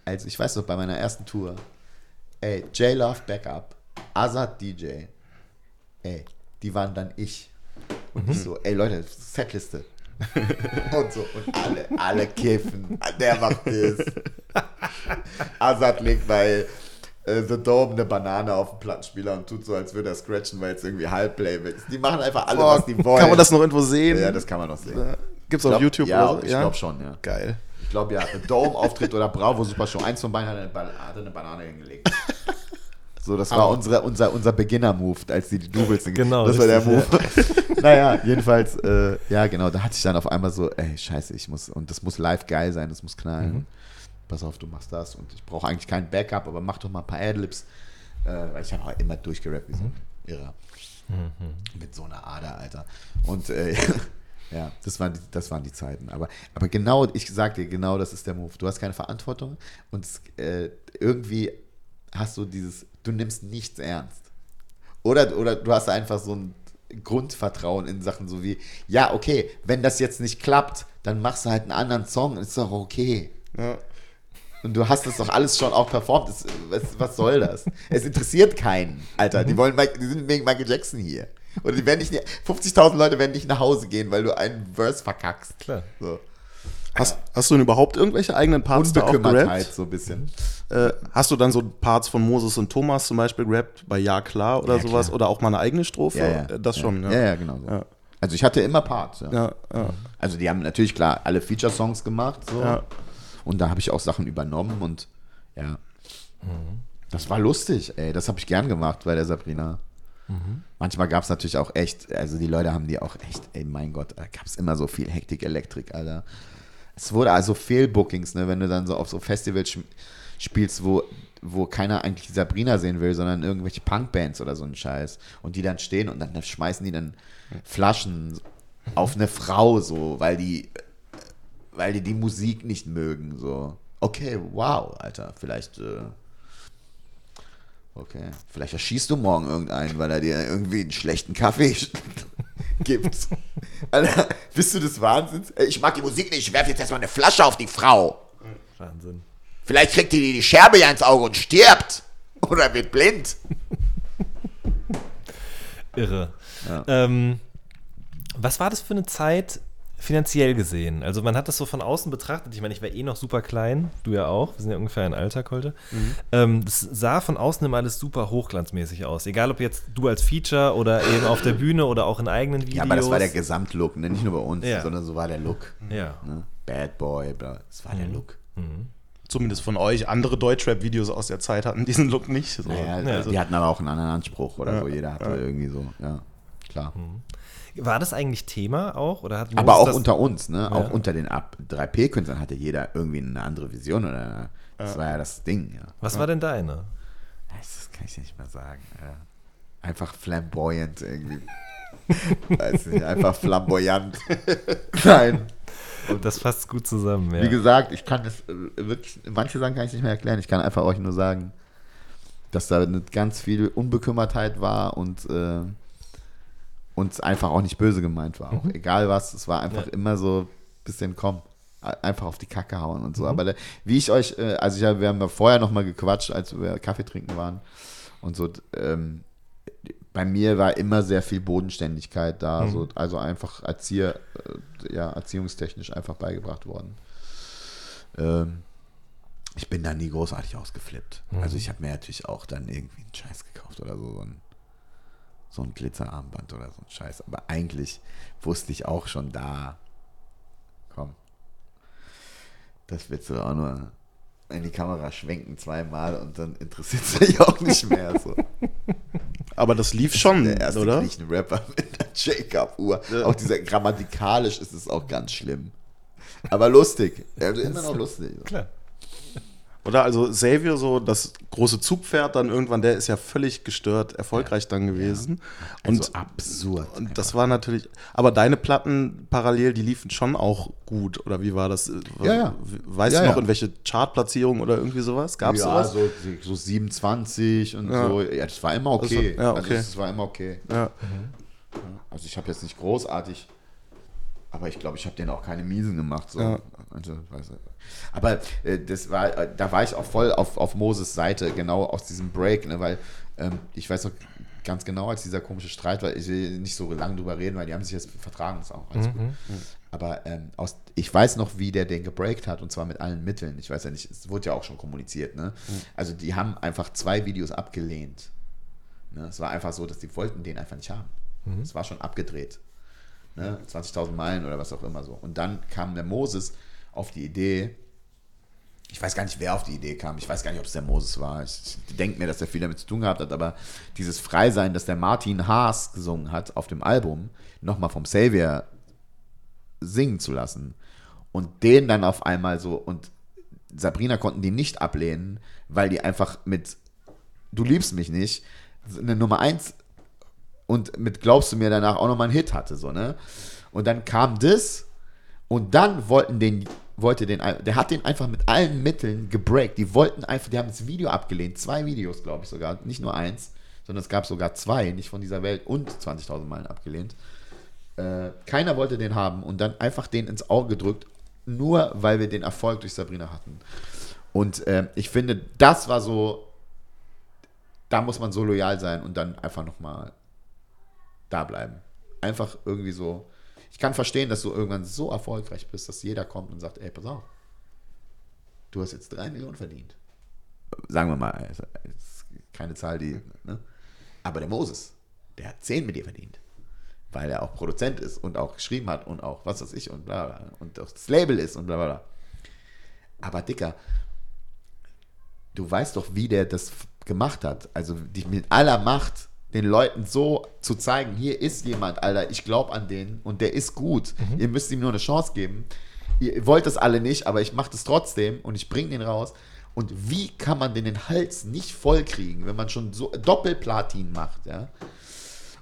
also ich weiß noch, bei meiner ersten Tour, ey, J-Love Backup, Azad DJ, ey, die waren dann ich. Und mhm. ich so, ey Leute, Setliste. und so, und alle, alle kiffen. Der macht das. Azad legt bei äh, The Dome eine Banane auf den Plattenspieler und tut so, als würde er scratchen, weil es irgendwie Halbplayback ist. Die machen einfach alle, oh, was die wollen. Kann man das noch irgendwo sehen? Ja, das kann man noch sehen. Gibt es auf YouTube ja, oder so? Ich glaube schon, ja. Geil. Ich glaube ja, The Dome-Auftritt oder Bravo Super Show. Eins von beiden hat eine, hat eine Banane hingelegt. So, das war unsere, unser, unser Beginner-Move, als die die Doubles sind. Genau. Das war der Move. Ja. naja, jedenfalls, äh, ja, genau, da hatte ich dann auf einmal so, ey, scheiße, ich muss, und das muss live geil sein, das muss knallen. Mhm. Pass auf, du machst das und ich brauche eigentlich kein Backup, aber mach doch mal ein paar Adlibs. Äh, weil ich habe auch immer durchgerappt wie so ein mhm. Irrer. Mhm. Mit so einer Ader, Alter. Und äh, ja, das waren, die, das waren die Zeiten. Aber, aber genau, ich sag dir, genau das ist der Move. Du hast keine Verantwortung und äh, irgendwie hast du dieses, du nimmst nichts ernst. Oder, oder du hast einfach so ein Grundvertrauen in Sachen so wie, ja, okay, wenn das jetzt nicht klappt, dann machst du halt einen anderen Song, ist doch okay. Ja. Und du hast das doch alles schon auch performt. Das, was, was, soll das? Es interessiert keinen, Alter. Die, wollen, die sind wegen Michael Jackson hier. Oder die werden nicht, 50.000 Leute werden nicht nach Hause gehen, weil du einen Verse verkackst. Klar. So. Hast, hast du denn überhaupt irgendwelche eigenen Parts da auch gerappt? so ein bisschen. Äh, hast du dann so Parts von Moses und Thomas zum Beispiel gerappt bei Ja klar oder ja, sowas? Klar. Oder auch mal eine eigene Strophe? Ja, ja. Das schon, ja. Ja, ja, genau so. Also ich hatte immer Parts, ja. Also die haben natürlich klar alle Feature-Songs gemacht, so. Und da habe ich auch Sachen übernommen und ja. Mhm. Das war lustig, ey. Das habe ich gern gemacht bei der Sabrina. Mhm. Manchmal gab es natürlich auch echt, also die Leute haben die auch echt, ey, mein Gott, da gab es immer so viel Hektik, Elektrik, Alter. Es wurde also Fehlbookings, ne, wenn du dann so auf so Festivals spielst, wo, wo keiner eigentlich Sabrina sehen will, sondern irgendwelche Punkbands oder so ein Scheiß. Und die dann stehen und dann schmeißen die dann Flaschen auf eine Frau so, weil die, weil die die Musik nicht mögen, so. Okay, wow, Alter, vielleicht, äh, Okay. Vielleicht erschießt du morgen irgendeinen, weil er dir irgendwie einen schlechten Kaffee gibt. Alter, bist du des Wahnsinns? Ich mag die Musik nicht, ich werfe jetzt erstmal eine Flasche auf die Frau. Wahnsinn. Vielleicht kriegt die die Scherbe ja ins Auge und stirbt. Oder wird blind. Irre. Ja. Ähm, was war das für eine Zeit finanziell gesehen? Also man hat das so von außen betrachtet. Ich meine, ich war eh noch super klein, du ja auch. Wir sind ja ungefähr ein Alter, Kolte. Mhm. Ähm, das sah von außen immer alles super hochglanzmäßig aus. Egal ob jetzt du als Feature oder eben auf der Bühne oder auch in eigenen Videos. Ja, aber das war der Gesamtlook, ne? nicht nur bei uns, ja. sondern so war der Look. Ja. Ne? Bad Boy, das war mhm. der Look. Mhm zumindest von euch, andere Deutschrap-Videos aus der Zeit hatten diesen Look nicht. So. Naja, also, die hatten aber auch einen anderen Anspruch oder ja, so. Jeder hatte ja. irgendwie so, ja, klar. Mhm. War das eigentlich Thema auch? Oder hat aber auch unter uns, ne? Ja. Auch unter den 3P-Künstlern hatte jeder irgendwie eine andere Vision. Oder, das war ja das Ding, ja. Was war denn deine? Das kann ich nicht mehr sagen. Einfach flamboyant irgendwie. Weiß nicht, einfach flamboyant. Nein. Und das fasst gut zusammen, ja. Wie gesagt, ich kann es äh, wirklich, manche Sachen kann ich nicht mehr erklären. Ich kann einfach euch nur sagen, dass da eine ganz viel Unbekümmertheit war und äh, uns einfach auch nicht böse gemeint war. Auch mhm. egal was, es war einfach ja. immer so ein bisschen komm, einfach auf die Kacke hauen und so. Mhm. Aber da, wie ich euch, äh, also ich, wir haben ja vorher nochmal gequatscht, als wir Kaffee trinken waren und so. Ähm, bei mir war immer sehr viel Bodenständigkeit da, mhm. so, also einfach Erzieher, äh, ja, erziehungstechnisch einfach beigebracht worden. Ähm, ich bin da nie großartig ausgeflippt. Mhm. Also ich habe mir natürlich auch dann irgendwie einen Scheiß gekauft oder so, so so ein Glitzerarmband oder so ein Scheiß. Aber eigentlich wusste ich auch schon da, komm, das willst du auch nur in die Kamera schwenken zweimal und dann interessiert es mich auch nicht mehr. So. Aber das lief schon, der erste oder? Der Rapper mit der Jacob-Uhr. Ja. Auch dieser grammatikalisch ist es auch ganz schlimm. Aber lustig. Also immer noch lustig. Klar. Oder also Xavier, so das große Zugpferd, dann irgendwann, der ist ja völlig gestört erfolgreich ja. dann gewesen. Ja. Also und absurd. Und einfach. das war natürlich, aber deine Platten parallel, die liefen schon auch gut, oder wie war das? Ja, ja. Weißt ja, du noch, in welche Chartplatzierung oder irgendwie sowas? Gab es ja, sowas? So, so 27 und so. Ja, das war immer okay. Also, ja, okay. Also das war immer okay. Ja. Also ich habe jetzt nicht großartig aber ich glaube, ich habe denen auch keine Miesen gemacht. So. Ja. Also, aber äh, das war, äh, da war ich auch voll auf, auf Moses Seite, genau aus diesem Break, ne, weil ähm, ich weiß noch ganz genau, als dieser komische Streit war, ich will nicht so lange drüber reden, weil die haben sich jetzt vertragen, ist auch alles mhm. gut. Aber ähm, aus, ich weiß noch, wie der den gebreakt hat und zwar mit allen Mitteln. Ich weiß ja nicht, es wurde ja auch schon kommuniziert. Ne? Mhm. Also die haben einfach zwei Videos abgelehnt. Ne? Es war einfach so, dass die wollten den einfach nicht haben. Mhm. Es war schon abgedreht ne? 20.000 Meilen oder was auch immer so. Und dann kam der Moses auf die Idee, ich weiß gar nicht, wer auf die Idee kam. Ich weiß gar nicht, ob es der Moses war. Ich, ich denke mir, dass er viel damit zu tun gehabt hat, aber dieses Freisein, das der Martin Haas gesungen hat auf dem Album, nochmal vom Savior singen zu lassen und den dann auf einmal so und Sabrina konnten die nicht ablehnen, weil die einfach mit Du liebst mich nicht eine Nummer 1 und mit Glaubst du mir danach auch nochmal einen Hit hatte, so, ne? Und dann kam das und dann wollten den, wollte den, der hat den einfach mit allen Mitteln gebreakt. Die wollten einfach, die haben das Video abgelehnt, zwei Videos, glaube ich sogar, nicht nur eins, sondern es gab sogar zwei, nicht von dieser Welt und 20.000 Meilen abgelehnt. Äh, keiner wollte den haben und dann einfach den ins Auge gedrückt, nur weil wir den Erfolg durch Sabrina hatten. Und äh, ich finde, das war so, da muss man so loyal sein und dann einfach nochmal da bleiben. Einfach irgendwie so. Ich kann verstehen, dass du irgendwann so erfolgreich bist, dass jeder kommt und sagt, ey, pass auf, du hast jetzt drei Millionen verdient. Sagen wir mal, keine Zahl, die. Ne? Aber der Moses, der hat zehn mit dir verdient. Weil er auch Produzent ist und auch geschrieben hat und auch was weiß ich und bla bla. Und auch das Label ist und bla bla. Aber Dicker, du weißt doch, wie der das gemacht hat. Also dich mit aller Macht den Leuten so zu zeigen, hier ist jemand, Alter, ich glaube an den und der ist gut. Mhm. Ihr müsst ihm nur eine Chance geben. Ihr wollt das alle nicht, aber ich mache das trotzdem und ich bringe den raus. Und wie kann man denn den Hals nicht voll kriegen, wenn man schon so Doppelplatin macht, ja?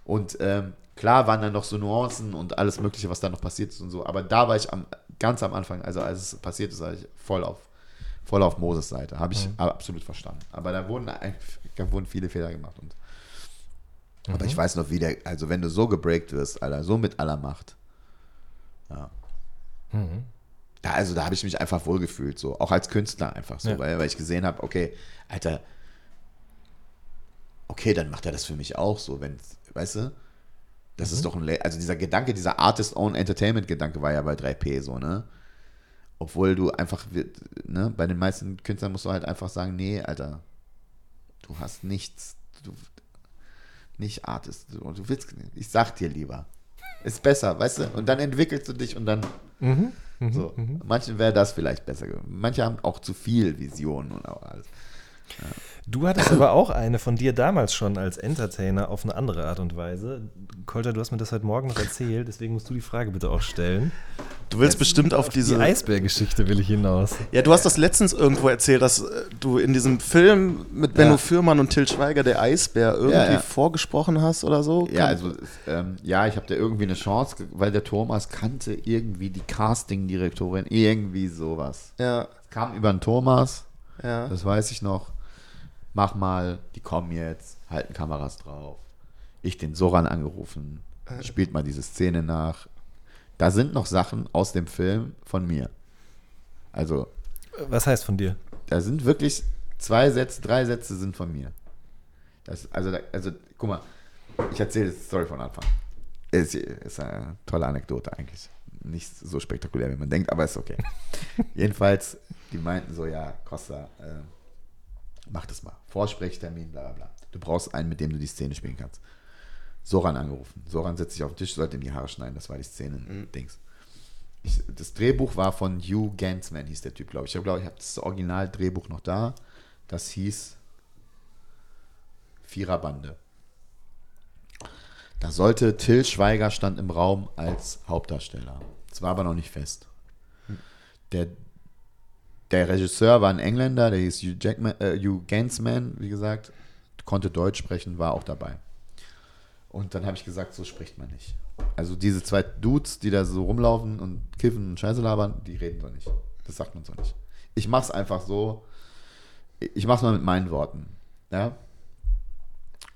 Und ähm, klar waren da noch so Nuancen und alles Mögliche, was da noch passiert ist und so. Aber da war ich am, ganz am Anfang, also als es passiert ist, war ich voll auf, voll auf Moses Seite. Habe ich mhm. absolut verstanden. Aber da wurden, da wurden viele Fehler gemacht. Und, mhm. Aber ich weiß noch, wie der, also wenn du so gebreakt wirst, Alter, so mit aller Macht. Ja. Mhm. Da, also da habe ich mich einfach wohlgefühlt, so, auch als Künstler einfach so, ja. weil, weil ich gesehen habe, okay, Alter, okay, dann macht er das für mich auch so, wenn, weißt du, das mhm. ist doch ein, also dieser Gedanke, dieser Artist-Own-Entertainment-Gedanke war ja bei 3P so, ne? Obwohl du einfach, ne, bei den meisten Künstlern musst du halt einfach sagen, nee, Alter, du hast nichts, du, nicht Artist, du, du willst, ich sag dir lieber, ist besser, weißt du, und dann entwickelst du dich und dann, mhm, mhm so, mhm. manchen wäre das vielleicht besser, manche haben auch zu viel Visionen und auch alles. Ja. Du hattest aber auch eine von dir damals schon als Entertainer auf eine andere Art und Weise. Kolter, du hast mir das heute Morgen noch erzählt, deswegen musst du die Frage bitte auch stellen. Du willst Jetzt bestimmt auf, auf diese. Die Eisbärgeschichte will ich hinaus. Ja, du hast das letztens irgendwo erzählt, dass äh, du in diesem Film mit Benno ja. Fürmann und Till Schweiger, der Eisbär, irgendwie ja, ja. vorgesprochen hast oder so. Ja, also, ähm, ja, ich habe da irgendwie eine Chance, weil der Thomas kannte irgendwie die Casting-Direktorin, irgendwie sowas. Ja. Es kam über den Thomas, ja. das weiß ich noch mach mal, die kommen jetzt, halten Kameras drauf. Ich den Soran angerufen, äh. spielt mal diese Szene nach. Da sind noch Sachen aus dem Film von mir. Also. Was heißt von dir? Da sind wirklich zwei Sätze, drei Sätze sind von mir. Das, also, also, guck mal, ich erzähle die Story von Anfang. Ist, ist eine tolle Anekdote eigentlich. Nicht so spektakulär, wie man denkt, aber ist okay. Jedenfalls, die meinten so, ja, Costa, äh, mach das mal. Vorsprechtermin, bla bla bla. Du brauchst einen, mit dem du die Szene spielen kannst. Soran angerufen. Soran setzt sich auf den Tisch, sollte in die Haare schneiden. Das war die Szene-Dings. Mhm. das Drehbuch war von Hugh Gansman, hieß der Typ, glaube ich. Ich glaube, ich habe das Original-Drehbuch noch da. Das hieß Viererbande. Da sollte Till Schweiger stand im Raum als Hauptdarsteller. Das war aber noch nicht fest. Hm. Der der Regisseur war ein Engländer, der hieß Hugh, Jackman, äh, Hugh Gansman, wie gesagt, konnte Deutsch sprechen, war auch dabei. Und dann habe ich gesagt, so spricht man nicht. Also diese zwei Dudes, die da so rumlaufen und kiffen und Scheiße labern, die reden so nicht. Das sagt man so nicht. Ich mache es einfach so. Ich mache es mal mit meinen Worten. Ja.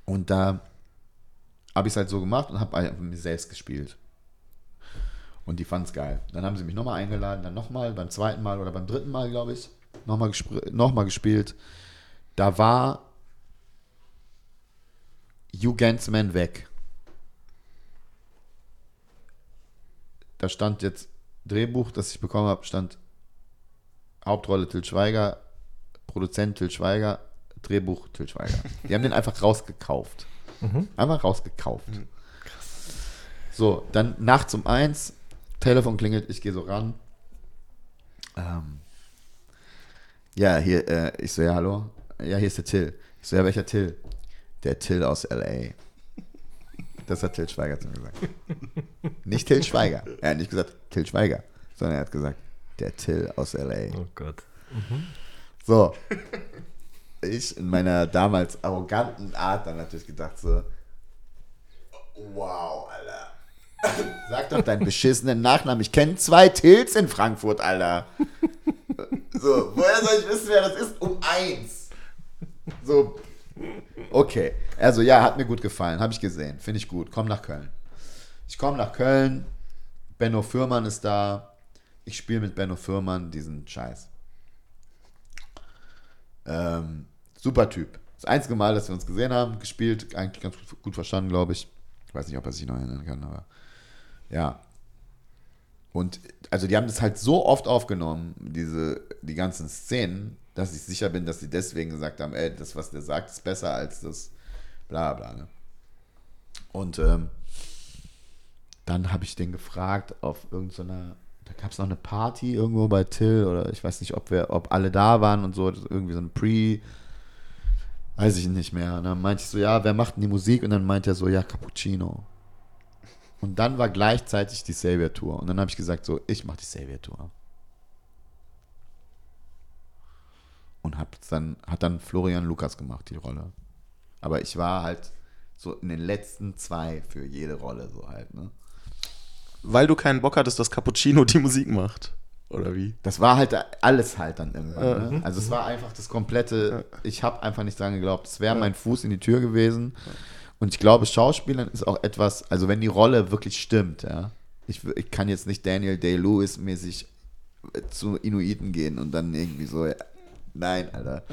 Und da habe ich es halt so gemacht und habe mir selbst gespielt. Und die fanden es geil. Dann haben sie mich nochmal eingeladen, dann nochmal, beim zweiten Mal oder beim dritten Mal, glaube ich, nochmal noch mal gespielt. Da war Hugh Gansman weg. Da stand jetzt Drehbuch, das ich bekommen habe, stand Hauptrolle Til Schweiger, Produzent Til Schweiger, Drehbuch Til Schweiger. Die haben den einfach rausgekauft. Mhm. Einfach rausgekauft. Mhm. So, dann nachts um eins Telefon klingelt, ich gehe so ran. Ähm, ja, hier, äh, ich so, ja, hallo? Ja, hier ist der Till. Ich so, ja, welcher Till? Der Till aus L.A. Das hat Till Schweiger zu mir gesagt. Nicht Till Schweiger. Er hat nicht gesagt Till Schweiger, sondern er hat gesagt, der Till aus L.A. Oh Gott. Mhm. So. Ich in meiner damals arroganten Art dann natürlich gedacht so, wow, Alter. Sag doch deinen beschissenen Nachnamen. Ich kenne zwei Tills in Frankfurt, Alter. So, woher soll ich wissen, wer das ist? Um eins. So. Okay. Also ja, hat mir gut gefallen. Habe ich gesehen. Finde ich gut. Komm nach Köln. Ich komme nach Köln. Benno Fürmann ist da. Ich spiele mit Benno Fürmann diesen Scheiß. Ähm, super Typ. Das einzige Mal, dass wir uns gesehen haben, gespielt, eigentlich ganz gut verstanden, glaube ich. Ich weiß nicht, ob er sich noch erinnern kann, aber ja. Und also die haben das halt so oft aufgenommen, diese, die ganzen Szenen, dass ich sicher bin, dass sie deswegen gesagt haben, ey, das, was der sagt, ist besser als das bla bla. Ne? Und ähm, dann habe ich den gefragt auf irgendeiner, da gab es noch eine Party irgendwo bei Till oder ich weiß nicht, ob wir, ob alle da waren und so, irgendwie so ein Pre, weiß ich nicht mehr. Und dann meinte ich so, ja, wer macht denn die Musik? Und dann meinte er so, ja, Cappuccino. Und dann war gleichzeitig die Savior Tour. Und dann habe ich gesagt, so, ich mache die Savior Tour. Und hab dann, hat dann Florian Lukas gemacht, die Rolle. Aber ich war halt so in den letzten zwei für jede Rolle, so halt, ne? Weil du keinen Bock hattest, dass Cappuccino die Musik macht. Oder wie? Das war halt alles halt dann irgendwann. Ja. Ne? Also es war einfach das komplette, ich habe einfach nicht dran geglaubt, es wäre mein Fuß in die Tür gewesen. Und ich glaube, Schauspielern ist auch etwas, also wenn die Rolle wirklich stimmt, ja. Ich, ich kann jetzt nicht Daniel Day-Lewis mäßig zu Inuiten gehen und dann irgendwie so, nein, Alter.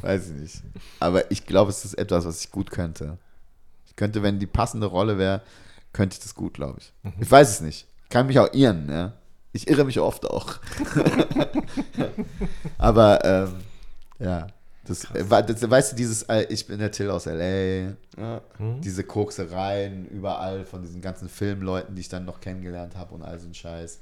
Weiß ich nicht. Aber ich glaube, es ist etwas, was ich gut könnte. Ich könnte, wenn die passende Rolle wäre, könnte ich das gut, glaube ich. Mhm. Ich weiß es nicht. Ich kann mich auch irren, ja. Ich irre mich oft auch. Aber ähm, ja, das, das, weißt du, dieses, äh, ich bin der Till aus L.A., ja. mhm. diese Koksereien überall von diesen ganzen Filmleuten, die ich dann noch kennengelernt habe und all so ein Scheiß.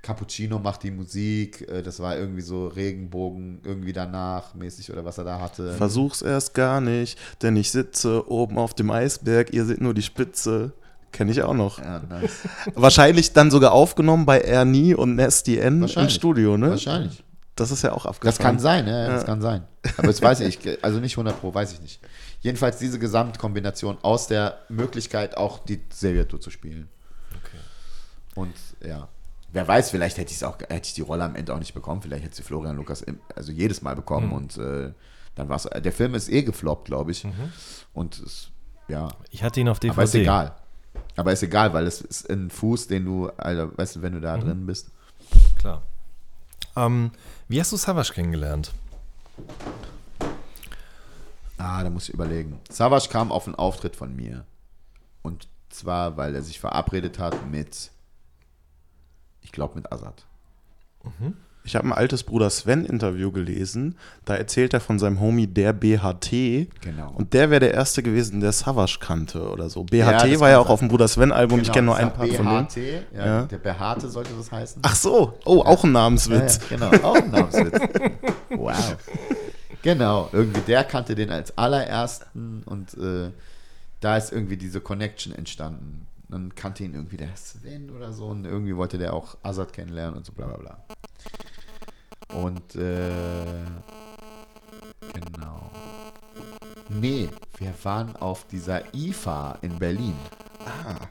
Cappuccino macht die Musik, äh, das war irgendwie so Regenbogen irgendwie danach mäßig oder was er da hatte. Versuch's erst gar nicht, denn ich sitze oben auf dem Eisberg, ihr seht nur die Spitze. Kenne ich auch noch. Ja, nice. Wahrscheinlich dann sogar aufgenommen bei Ernie und Nasty N im Studio, ne? Wahrscheinlich. Das ist ja auch abgefahren. Das kann sein, ja, das kann sein. Aber das weiß ich, also nicht 100 Pro, weiß ich nicht. Jedenfalls diese Gesamtkombination aus der Möglichkeit, auch die Serie zu spielen. Okay. Und ja, wer weiß, vielleicht hätte ich auch, hätte ich die Rolle am Ende auch nicht bekommen. Vielleicht hätte sie Florian Lukas im, also jedes Mal bekommen mhm. und äh, dann war es. Der Film ist eh gefloppt, glaube ich. Mhm. Und es, ja. Ich hatte ihn auf DVD. Aber ist egal. Aber ist egal, weil es ist ein Fuß, den du, Alter, weißt du, wenn du da mhm. drin bist. Klar. Ähm, wie hast du Savage kennengelernt? Ah, da muss ich überlegen. Savage kam auf einen Auftritt von mir. Und zwar, weil er sich verabredet hat mit, ich glaube, mit Azad. Mhm. Ich habe ein altes Bruder Sven-Interview gelesen. Da erzählt er von seinem Homie der BHT. Genau. Und der wäre der Erste gewesen, der Savage kannte oder so. BHT ja, war ja auch auf dem Bruder Sven-Album. Genau, ich kenne nur ein paar BHT, von denen. Ja, ja. Der Behaarte sollte das heißen. Ach so. Oh, auch ein Namenswitz. genau, auch ein Namenswitz. wow. Genau, irgendwie der kannte den als allerersten und äh, da ist irgendwie diese Connection entstanden. Dann kannte ihn irgendwie der Sven oder so und irgendwie wollte der auch Azad kennenlernen und so bla bla bla. Und äh, genau. Nee, wir waren auf dieser IFA in Berlin. Ah.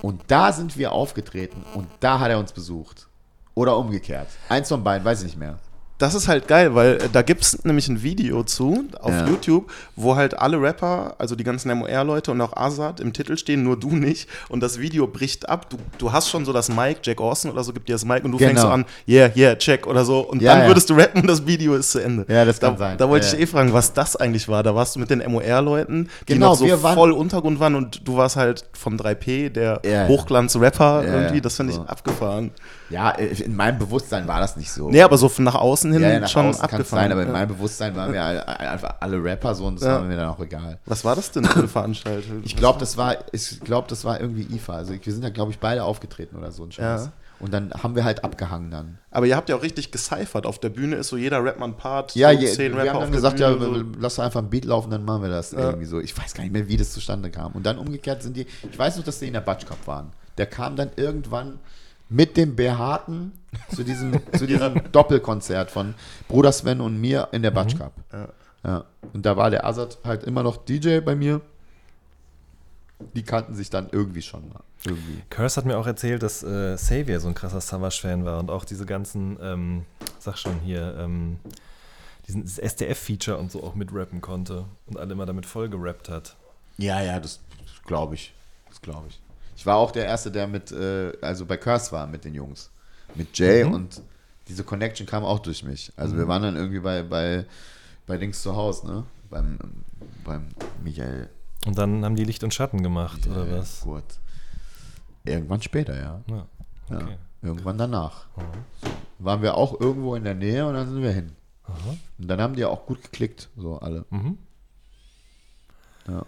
Und da sind wir aufgetreten und da hat er uns besucht. Oder umgekehrt. Eins von beiden, weiß ich nicht mehr das ist halt geil, weil äh, da gibt es nämlich ein Video zu auf ja. YouTube, wo halt alle Rapper, also die ganzen MOR-Leute und auch Azad im Titel stehen, nur du nicht. Und das Video bricht ab. Du, du hast schon so das Mic, Jack Austin oder so gibt dir das Mic und du genau. fängst so an, yeah, yeah, check oder so. Und ja, dann ja. würdest du rappen und das Video ist zu Ende. Ja, das kann da, sein. Da wollte ich eh fragen, was das eigentlich war. Da warst du mit den MOR-Leuten, die genau, noch so voll Untergrund waren und du warst halt von 3P, der Hochglanz-Rapper irgendwie. Das finde ich so. abgefahren. Ja, in meinem Bewusstsein war das nicht so. Nee, aber so von nach außen hin ja, ja, schon außen abgefahren. Sein, aber in meinem Bewusstsein waren wir einfach alle Rapper so und das ja. war mir dann auch egal. Was war das denn für eine Veranstaltung? Ich glaube, das war, ich glaube, das war irgendwie IFA. Also wir sind da, glaube ich, beide aufgetreten oder so ein Scheiß. Ja. Und dann haben wir halt abgehangen dann. Aber ihr habt ja auch richtig gecyphert. Auf der Bühne ist so jeder ein Part. Ja, je, zehn wir Rapper haben dann gesagt, Bühne, ja, so. lass einfach ein Beat laufen, dann machen wir das ja. irgendwie so. Ich weiß gar nicht mehr, wie das zustande kam. Und dann umgekehrt sind die, ich weiß noch, dass die in der Batsch Cup waren. Der kam dann irgendwann mit dem Behaarten zu diesem, zu diesem. Doppelkonzert von Bruder Sven und mir in der Batsch mhm. Cup. Ja. ja. Und da war der Azad halt immer noch DJ bei mir. Die kannten sich dann irgendwie schon mal. Irgendwie. Curse hat mir auch erzählt, dass äh, Xavier so ein krasser Savage-Fan war und auch diese ganzen, ähm, sag schon hier, ähm, diesen SDF-Feature und so auch mitrappen konnte und alle immer damit voll gerappt hat. Ja, ja, das glaube ich. Das glaube ich. Ich war auch der Erste, der mit, äh, also bei Curse war mit den Jungs. Mit Jay mhm. und diese Connection kam auch durch mich. Also mhm. wir waren dann irgendwie bei, bei, bei Dings zu Hause, ne? Beim, beim Michael. Und dann haben die Licht und Schatten gemacht, ja, oder was? Gut. Irgendwann später, ja. ja, okay. ja irgendwann danach. Mhm. Waren wir auch irgendwo in der Nähe und dann sind wir hin. Aha. Und dann haben die auch gut geklickt, so alle. Mhm. Ja.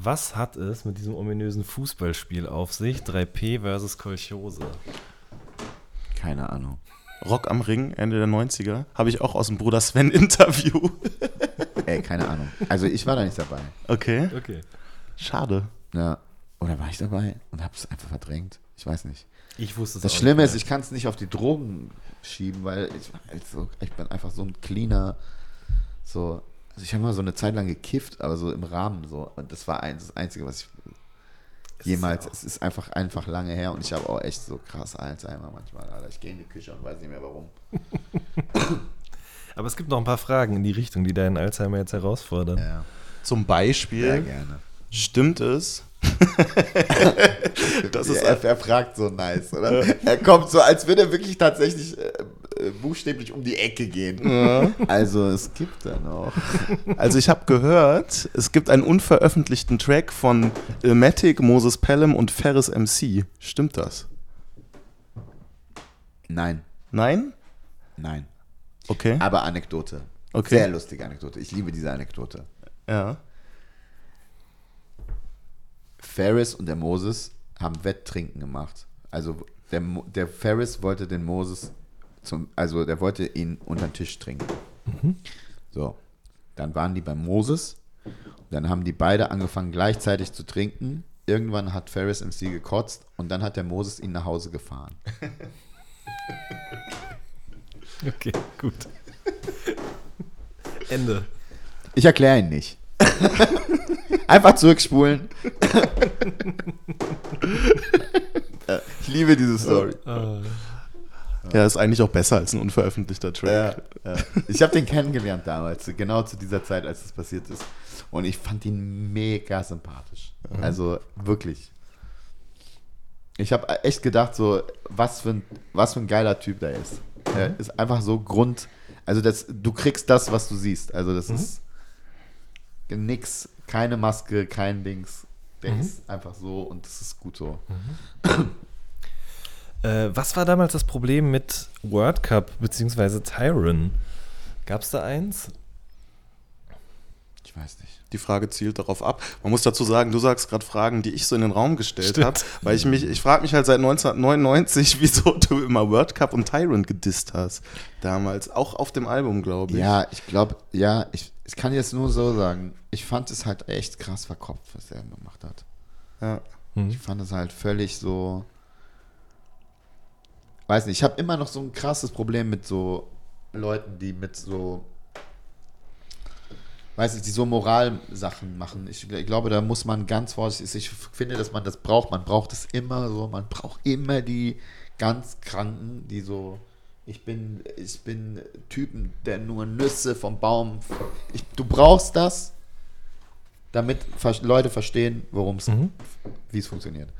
Was hat es mit diesem ominösen Fußballspiel auf sich? 3P versus Kolchose. Keine Ahnung. Rock am Ring, Ende der 90er. Habe ich auch aus dem Bruder Sven Interview. Ey, keine Ahnung. Also ich war da nicht dabei. Okay. Okay. Schade. Ja. Oder war ich dabei und habe es einfach verdrängt? Ich weiß nicht. Ich wusste es Das Schlimme ist, ich kann es nicht auf die Drogen schieben, weil ich, also, ich bin einfach so ein cleaner, so also ich habe mal so eine Zeit lang gekifft, aber so im Rahmen so. Und das war ein, das Einzige, was ich. jemals. Es ist einfach, einfach lange her und ich habe auch echt so krass Alzheimer manchmal. Alter. Ich gehe in die Küche und weiß nicht mehr warum. Aber es gibt noch ein paar Fragen in die Richtung, die deinen Alzheimer jetzt herausfordern. Ja. Zum Beispiel, ja, gerne. stimmt es, das ist ja, er, er, fragt so nice, oder? er kommt so, als würde er wirklich tatsächlich äh, buchstäblich um die Ecke gehen. Ja. Also es gibt da noch. Also ich habe gehört, es gibt einen unveröffentlichten Track von Ilmatic, Moses Pelham und Ferris MC. Stimmt das? Nein. Nein? Nein. Okay. Aber Anekdote. Okay. Sehr lustige Anekdote. Ich liebe diese Anekdote. Ja. Ferris und der Moses haben Wetttrinken gemacht. Also der, der Ferris wollte den Moses zum, also der wollte ihn unter den Tisch trinken. Mhm. So, dann waren die beim Moses. Dann haben die beide angefangen gleichzeitig zu trinken. Irgendwann hat Ferris MC gekotzt und dann hat der Moses ihn nach Hause gefahren. Okay, gut. Ende. Ich erkläre ihn nicht. Einfach zurückspulen. ich liebe diese Story. Ja, ist eigentlich auch besser als ein unveröffentlichter Track. Ja, ja. Ich habe den kennengelernt damals, genau zu dieser Zeit, als das passiert ist. Und ich fand ihn mega sympathisch. Mhm. Also wirklich. Ich habe echt gedacht, so, was für, ein, was für ein geiler Typ der ist. Er mhm. ist einfach so Grund. Also, das, du kriegst das, was du siehst. Also, das mhm. ist nix, keine Maske, kein Dings. Der mhm. ist einfach so und das ist gut so. Äh, was war damals das Problem mit World Cup bzw. Tyron? Gab es da eins? Ich weiß nicht. Die Frage zielt darauf ab. Man muss dazu sagen, du sagst gerade Fragen, die ich so in den Raum gestellt habe, weil ich mich, ich frage mich halt seit 1999, wieso du immer World Cup und Tyrant gedisst hast. Damals, auch auf dem Album, glaube ich. Ja, ich glaube, ja, ich, ich kann jetzt nur so sagen, ich fand es halt echt krass verkopft, was er gemacht hat. Ja. Mhm. Ich fand es halt völlig so. Weiß nicht, ich habe immer noch so ein krasses Problem mit so Leuten, die mit so weiß nicht, die so Moralsachen machen. Ich, ich, glaube, da muss man ganz vorsichtig sein. Ich finde, dass man das braucht. Man braucht es immer so. Man braucht immer die ganz Kranken, die so. Ich bin, ich bin Typen, der nur Nüsse vom Baum. Ich, du brauchst das, damit Leute verstehen, worum es, mhm. wie es funktioniert.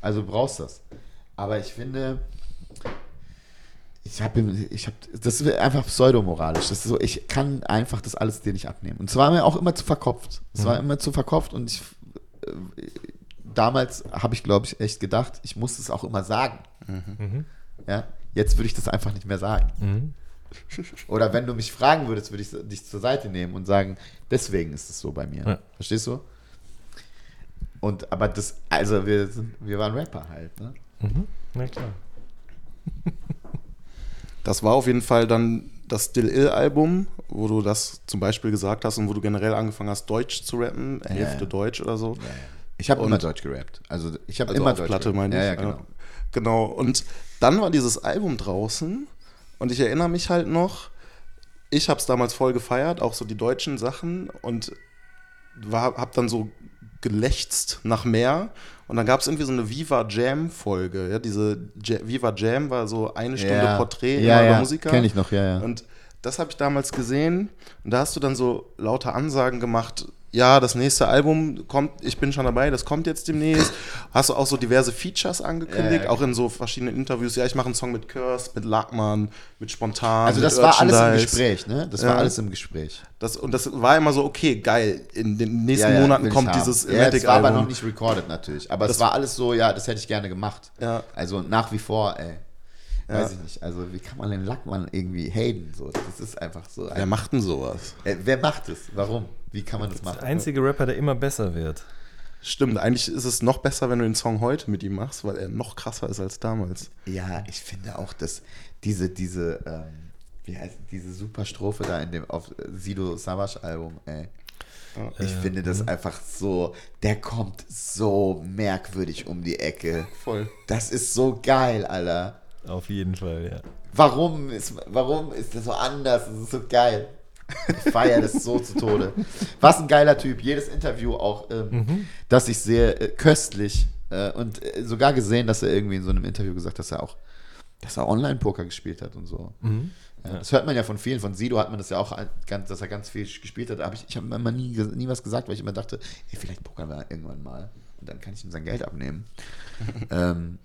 Also du brauchst das. Aber ich finde, ich habe, ich habe, das ist einfach pseudomoralisch. Das ist so, ich kann einfach das alles dir nicht abnehmen. Und zwar mir auch immer zu verkopft. Es mhm. war immer zu verkopft und ich, äh, damals habe ich, glaube ich, echt gedacht, ich muss es auch immer sagen. Mhm. Ja, jetzt würde ich das einfach nicht mehr sagen. Mhm. Oder wenn du mich fragen würdest, würde ich dich zur Seite nehmen und sagen, deswegen ist es so bei mir. Ja. Verstehst du? Und aber das, also wir sind, wir waren Rapper halt, ne? Mhm. Na klar. Das war auf jeden Fall dann das Still Ill-Album, wo du das zum Beispiel gesagt hast und wo du generell angefangen hast, Deutsch zu rappen, Hälfte ja. Deutsch oder so. Ja, ich habe immer Deutsch gerappt. Also ich habe also immer auf Deutsch Platte, meine ich. Ja, genau. genau. Und dann war dieses Album draußen und ich erinnere mich halt noch, ich habe es damals voll gefeiert, auch so die deutschen Sachen und habe dann so gelächzt nach mehr und dann gab es irgendwie so eine Viva Jam-Folge. Ja, diese ja Viva Jam war so eine Stunde ja. Porträt ja, über ja. Musiker. Kenn ich noch, ja, ja. Und das habe ich damals gesehen. Und da hast du dann so lauter Ansagen gemacht, ja, das nächste Album kommt, ich bin schon dabei, das kommt jetzt demnächst. Hast du auch so diverse Features angekündigt, ja, auch in so verschiedenen Interviews. Ja, ich mache einen Song mit Curse, mit Lackmann, mit Spontan. Also das war alles im Gespräch, ne? Das ja. war alles im Gespräch. Das, und das war immer so, okay, geil, in den nächsten ja, Monaten kommt dieses ja, Es war aber noch nicht recorded natürlich. Aber das es war alles so, ja, das hätte ich gerne gemacht. Ja. Also nach wie vor, ey. Ja. Weiß ich nicht. Also, wie kann man den Lackmann irgendwie haten? So, das ist einfach so. Wer macht denn sowas? Äh, wer macht es? Warum? Wie kann man das, das machen? Der einzige Rapper, der immer besser wird. Stimmt, eigentlich ist es noch besser, wenn du den Song heute mit ihm machst, weil er noch krasser ist als damals. Ja, ich finde auch, dass diese, diese, ähm, wie heißt diese super Strophe da in dem auf Sido Savage Album, ey. Ich äh, finde das mh. einfach so, der kommt so merkwürdig um die Ecke. Voll. Das ist so geil, Alter. Auf jeden Fall, ja. Warum ist, warum ist das so anders? Das ist so geil. Ich feiere das so zu Tode. Was ein geiler Typ. Jedes Interview auch, ähm, mhm. das ich sehe, äh, köstlich. Äh, und äh, sogar gesehen, dass er irgendwie in so einem Interview gesagt hat, dass er auch, dass er Online-Poker gespielt hat und so. Mhm. Ja, das hört man ja von vielen. Von Sido hat man das ja auch, dass er ganz viel gespielt hat. Aber ich, ich habe immer nie, nie was gesagt, weil ich immer dachte, ey, vielleicht pokern wir irgendwann mal. Und dann kann ich ihm sein Geld abnehmen. ähm,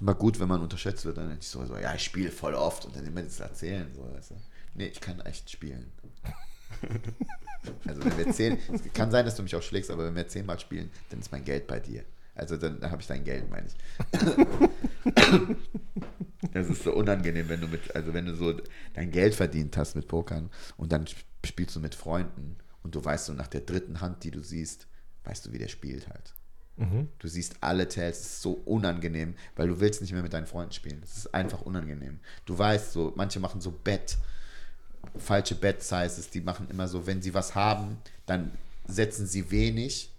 immer gut, wenn man unterschätzt wird, dann ich so, so ja, ich spiele voll oft und dann immer das erzählen. So, du? Nee, ich kann echt spielen. also wenn wir zehn, es kann sein, dass du mich auch schlägst, aber wenn wir zehnmal spielen, dann ist mein Geld bei dir. Also dann habe ich dein Geld, meine ich. das ist so unangenehm, wenn du mit, also wenn du so dein Geld verdient hast mit Pokern und dann spielst du mit Freunden und du weißt so nach der dritten Hand, die du siehst, weißt du, wie der spielt halt. Mhm. Du siehst alle Tails, es ist so unangenehm, weil du willst nicht mehr mit deinen Freunden spielen. Es ist einfach unangenehm. Du weißt so, manche machen so Bett, falsche Bet-Sizes, die machen immer so, wenn sie was haben, dann setzen sie wenig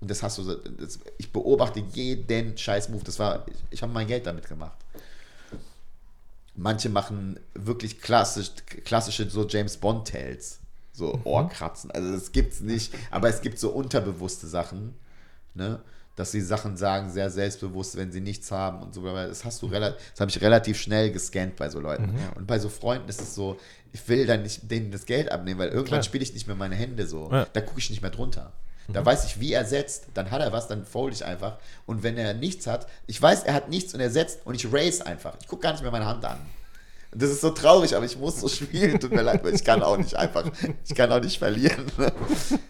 und das hast du, das, ich beobachte jeden Scheiß-Move. Das war, ich, ich habe mein Geld damit gemacht. Manche machen wirklich klassisch, klassische so James Bond-Tales. So mhm. Ohrkratzen. Also das gibt's nicht. Aber es gibt so unterbewusste Sachen, ne? Dass sie Sachen sagen, sehr selbstbewusst, wenn sie nichts haben und so. Das hast du relativ, das habe ich relativ schnell gescannt bei so Leuten. Mhm. Und bei so Freunden ist es so, ich will dann nicht denen das Geld abnehmen, weil irgendwann spiele ich nicht mehr meine Hände so. Ja. Da gucke ich nicht mehr drunter. Da weiß ich, wie er setzt, dann hat er was, dann fold ich einfach. Und wenn er nichts hat, ich weiß, er hat nichts und er setzt und ich raise einfach. Ich gucke gar nicht mehr meine Hand an. Das ist so traurig, aber ich muss so spielen. Tut mir leid, weil ich kann auch nicht einfach, ich kann auch nicht verlieren.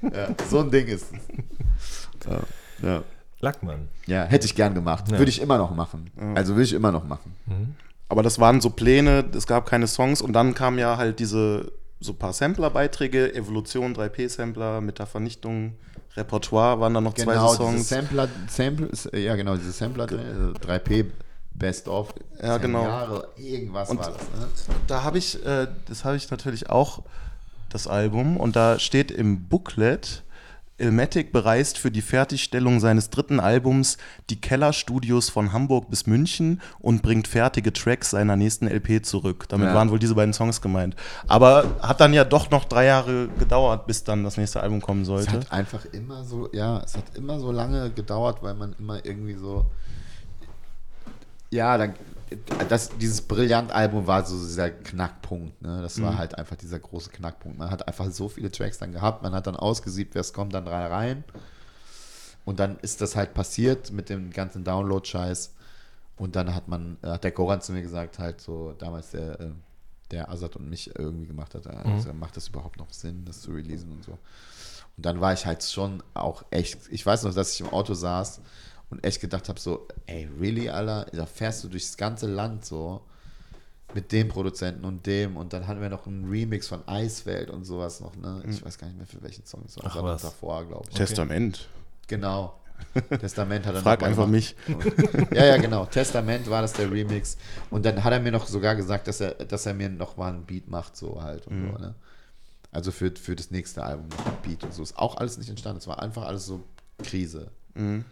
Ja, so ein Ding ist es. Ja, ja. Lackmann. Ja, hätte ich gern gemacht. Ja. Würde ich immer noch machen. Also würde ich immer noch machen. Mhm. Aber das waren so Pläne, es gab keine Songs und dann kamen ja halt diese so ein paar Sampler-Beiträge, Evolution 3P-Sampler mit der Vernichtung Repertoire waren da noch genau, zwei Songs. Sampler, Sample, ja genau, diese Sampler, 3P also Best of. Ja, genau. Jahre, irgendwas und war das. Ne? Da habe ich, äh, das habe ich natürlich auch, das Album, und da steht im Booklet, Ilmatic bereist für die Fertigstellung seines dritten Albums die Kellerstudios von Hamburg bis München und bringt fertige Tracks seiner nächsten LP zurück. Damit ja. waren wohl diese beiden Songs gemeint. Aber hat dann ja doch noch drei Jahre gedauert, bis dann das nächste Album kommen sollte. Es hat einfach immer so, ja, es hat immer so lange gedauert, weil man immer irgendwie so, ja, dann das, dieses Brillant-Album war so dieser Knackpunkt. Ne? Das war mhm. halt einfach dieser große Knackpunkt. Man hat einfach so viele Tracks dann gehabt, man hat dann ausgesiebt, wer es kommt, dann rein. Und dann ist das halt passiert mit dem ganzen Download-Scheiß. Und dann hat man, hat der Goran zu mir gesagt, halt so, damals der, äh, der Azad und mich irgendwie gemacht hat, also mhm. macht das überhaupt noch Sinn, das zu releasen und so. Und dann war ich halt schon auch echt, ich weiß noch, dass ich im Auto saß und echt gedacht habe, so, ey, really, Alter, da fährst du durchs ganze Land so mit dem Produzenten und dem und dann hatten wir noch einen Remix von Eiswelt und sowas noch, ne? Ich hm. weiß gar nicht mehr für welchen Song es war. Ach, was? davor, glaube ich. Testament. Genau. Testament hat er Frag einfach mich. ja, ja, genau. Testament war das der Remix. Und dann hat er mir noch sogar gesagt, dass er, dass er mir noch mal einen Beat macht, so halt. Und mhm. so, ne? Also für, für das nächste Album noch ein Beat und so. Ist auch alles nicht entstanden. Es war einfach alles so Krise. Mhm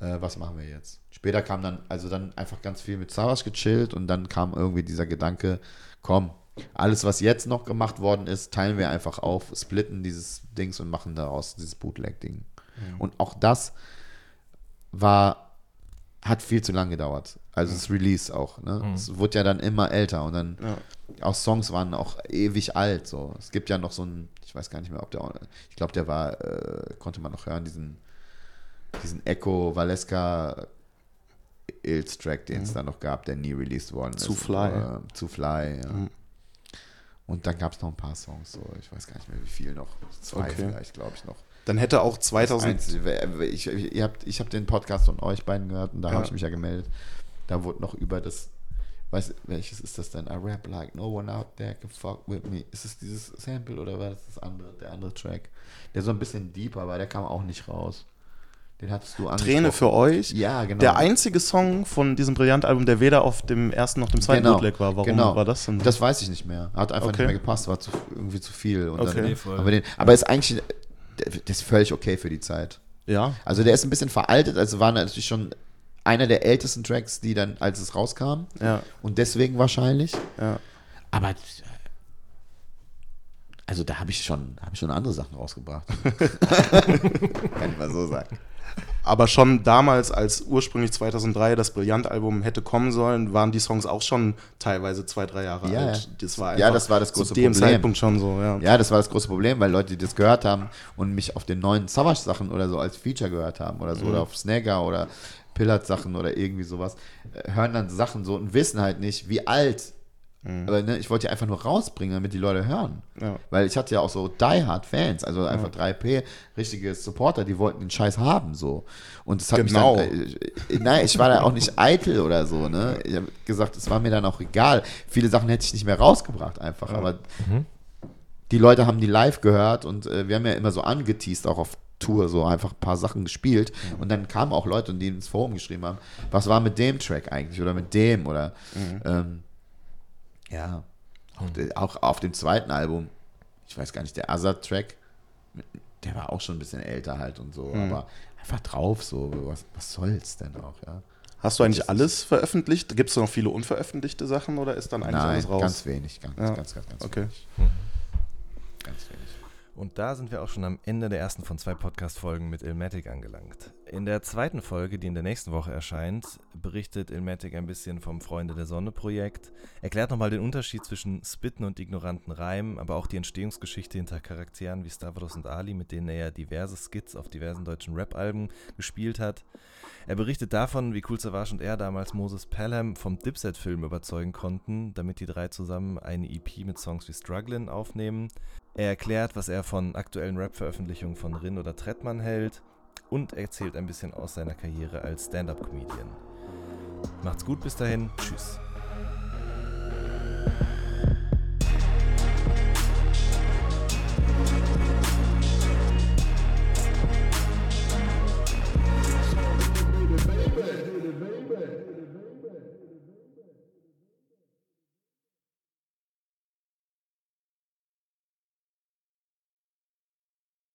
äh, was machen wir jetzt? Später kam dann, also dann einfach ganz viel mit Savas gechillt und dann kam irgendwie dieser Gedanke, komm, alles, was jetzt noch gemacht worden ist, teilen wir einfach auf, splitten dieses Dings und machen daraus dieses Bootleg-Ding. Mhm. Und auch das war, hat viel zu lang gedauert. Also mhm. das Release auch. Ne? Mhm. Es wurde ja dann immer älter und dann ja. auch Songs waren auch ewig alt. So. Es gibt ja noch so ein, ich weiß gar nicht mehr, ob der, ich glaube, der war, äh, konnte man noch hören, diesen diesen Echo Valeska Ills Track, den es mhm. da noch gab, der nie released worden ist. Zu Fly. Äh, zu Fly, ja. Mhm. Und dann gab es noch ein paar Songs, so ich weiß gar nicht mehr wie viel noch. Zwei okay. vielleicht, glaube ich noch. Dann hätte auch 2000. Einzige, ich, ich habe ich hab den Podcast von euch beiden gehört und da ja. habe ich mich ja gemeldet. Da wurde noch über das, weiß welches ist das denn? I rap like no one out there can fuck with me. Ist es dieses Sample oder war das das andere, der andere Track? Der so ein bisschen deeper war, der kam auch nicht raus. Den hattest du Träne für euch. Ja, genau. Der einzige Song von diesem Brillant-Album, der weder auf dem ersten noch dem zweiten genau. Bootleg war. Warum genau. war das denn? Das weiß ich nicht mehr. Hat einfach okay. nicht mehr gepasst, war zu, irgendwie zu viel. Und okay. Dann, aber, den, aber ist eigentlich, das ist völlig okay für die Zeit. Ja. Also der ist ein bisschen veraltet, also war natürlich schon einer der ältesten Tracks, die dann, als es rauskam. Ja. Und deswegen wahrscheinlich. Ja. Aber also da habe ich schon, habe ich schon andere Sachen rausgebracht. Kann ich mal so sagen. Aber schon damals, als ursprünglich 2003 das Brillant-Album hätte kommen sollen, waren die Songs auch schon teilweise zwei, drei Jahre ja, alt. Das war ja, das war das große zu dem Problem. Zeitpunkt schon so, ja. Ja, das war das große Problem, weil Leute, die das gehört haben und mich auf den neuen Savage-Sachen oder so als Feature gehört haben oder so, mhm. oder auf Snagger oder Pillard-Sachen oder irgendwie sowas, äh, hören dann Sachen so und wissen halt nicht, wie alt Mhm. Aber ne, ich wollte die einfach nur rausbringen, damit die Leute hören. Ja. Weil ich hatte ja auch so Die Hard Fans, also einfach ja. 3P, richtige Supporter, die wollten den Scheiß haben so. Und das hat genau. mich dann, äh, nein, ich war da auch nicht eitel oder so, ne? Ich habe gesagt, es war mir dann auch egal. Viele Sachen hätte ich nicht mehr rausgebracht einfach, ja. aber mhm. die Leute haben die live gehört und äh, wir haben ja immer so angeteased, auch auf Tour, so einfach ein paar Sachen gespielt. Mhm. Und dann kamen auch Leute, die ins Forum geschrieben haben, was war mit dem Track eigentlich oder mit dem oder mhm. ähm, ja, auch, hm. auch, auf dem zweiten Album, ich weiß gar nicht, der Azad-Track, der war auch schon ein bisschen älter halt und so, mhm. aber einfach drauf so, was, was soll's denn auch, ja. Hast du eigentlich alles veröffentlicht? Gibt es noch viele unveröffentlichte Sachen oder ist dann eigentlich Nein, alles raus? ganz wenig, ganz, ja. ganz, ganz, ganz okay. wenig. Mhm. Und da sind wir auch schon am Ende der ersten von zwei Podcast-Folgen mit Ilmatic angelangt. In der zweiten Folge, die in der nächsten Woche erscheint, berichtet Ilmatic ein bisschen vom Freunde der Sonne-Projekt, erklärt nochmal den Unterschied zwischen Spitten und ignoranten Reimen, aber auch die Entstehungsgeschichte hinter Charakteren wie Stavros und Ali, mit denen er ja diverse Skits auf diversen deutschen Rap-Alben gespielt hat. Er berichtet davon, wie Cool Savage und er damals Moses Pelham vom Dipset-Film überzeugen konnten, damit die drei zusammen eine EP mit Songs wie Strugglin' aufnehmen. Er erklärt, was er von aktuellen Rap-Veröffentlichungen von Rin oder Trettmann hält und erzählt ein bisschen aus seiner Karriere als Stand-up-Comedian. Macht's gut bis dahin, tschüss.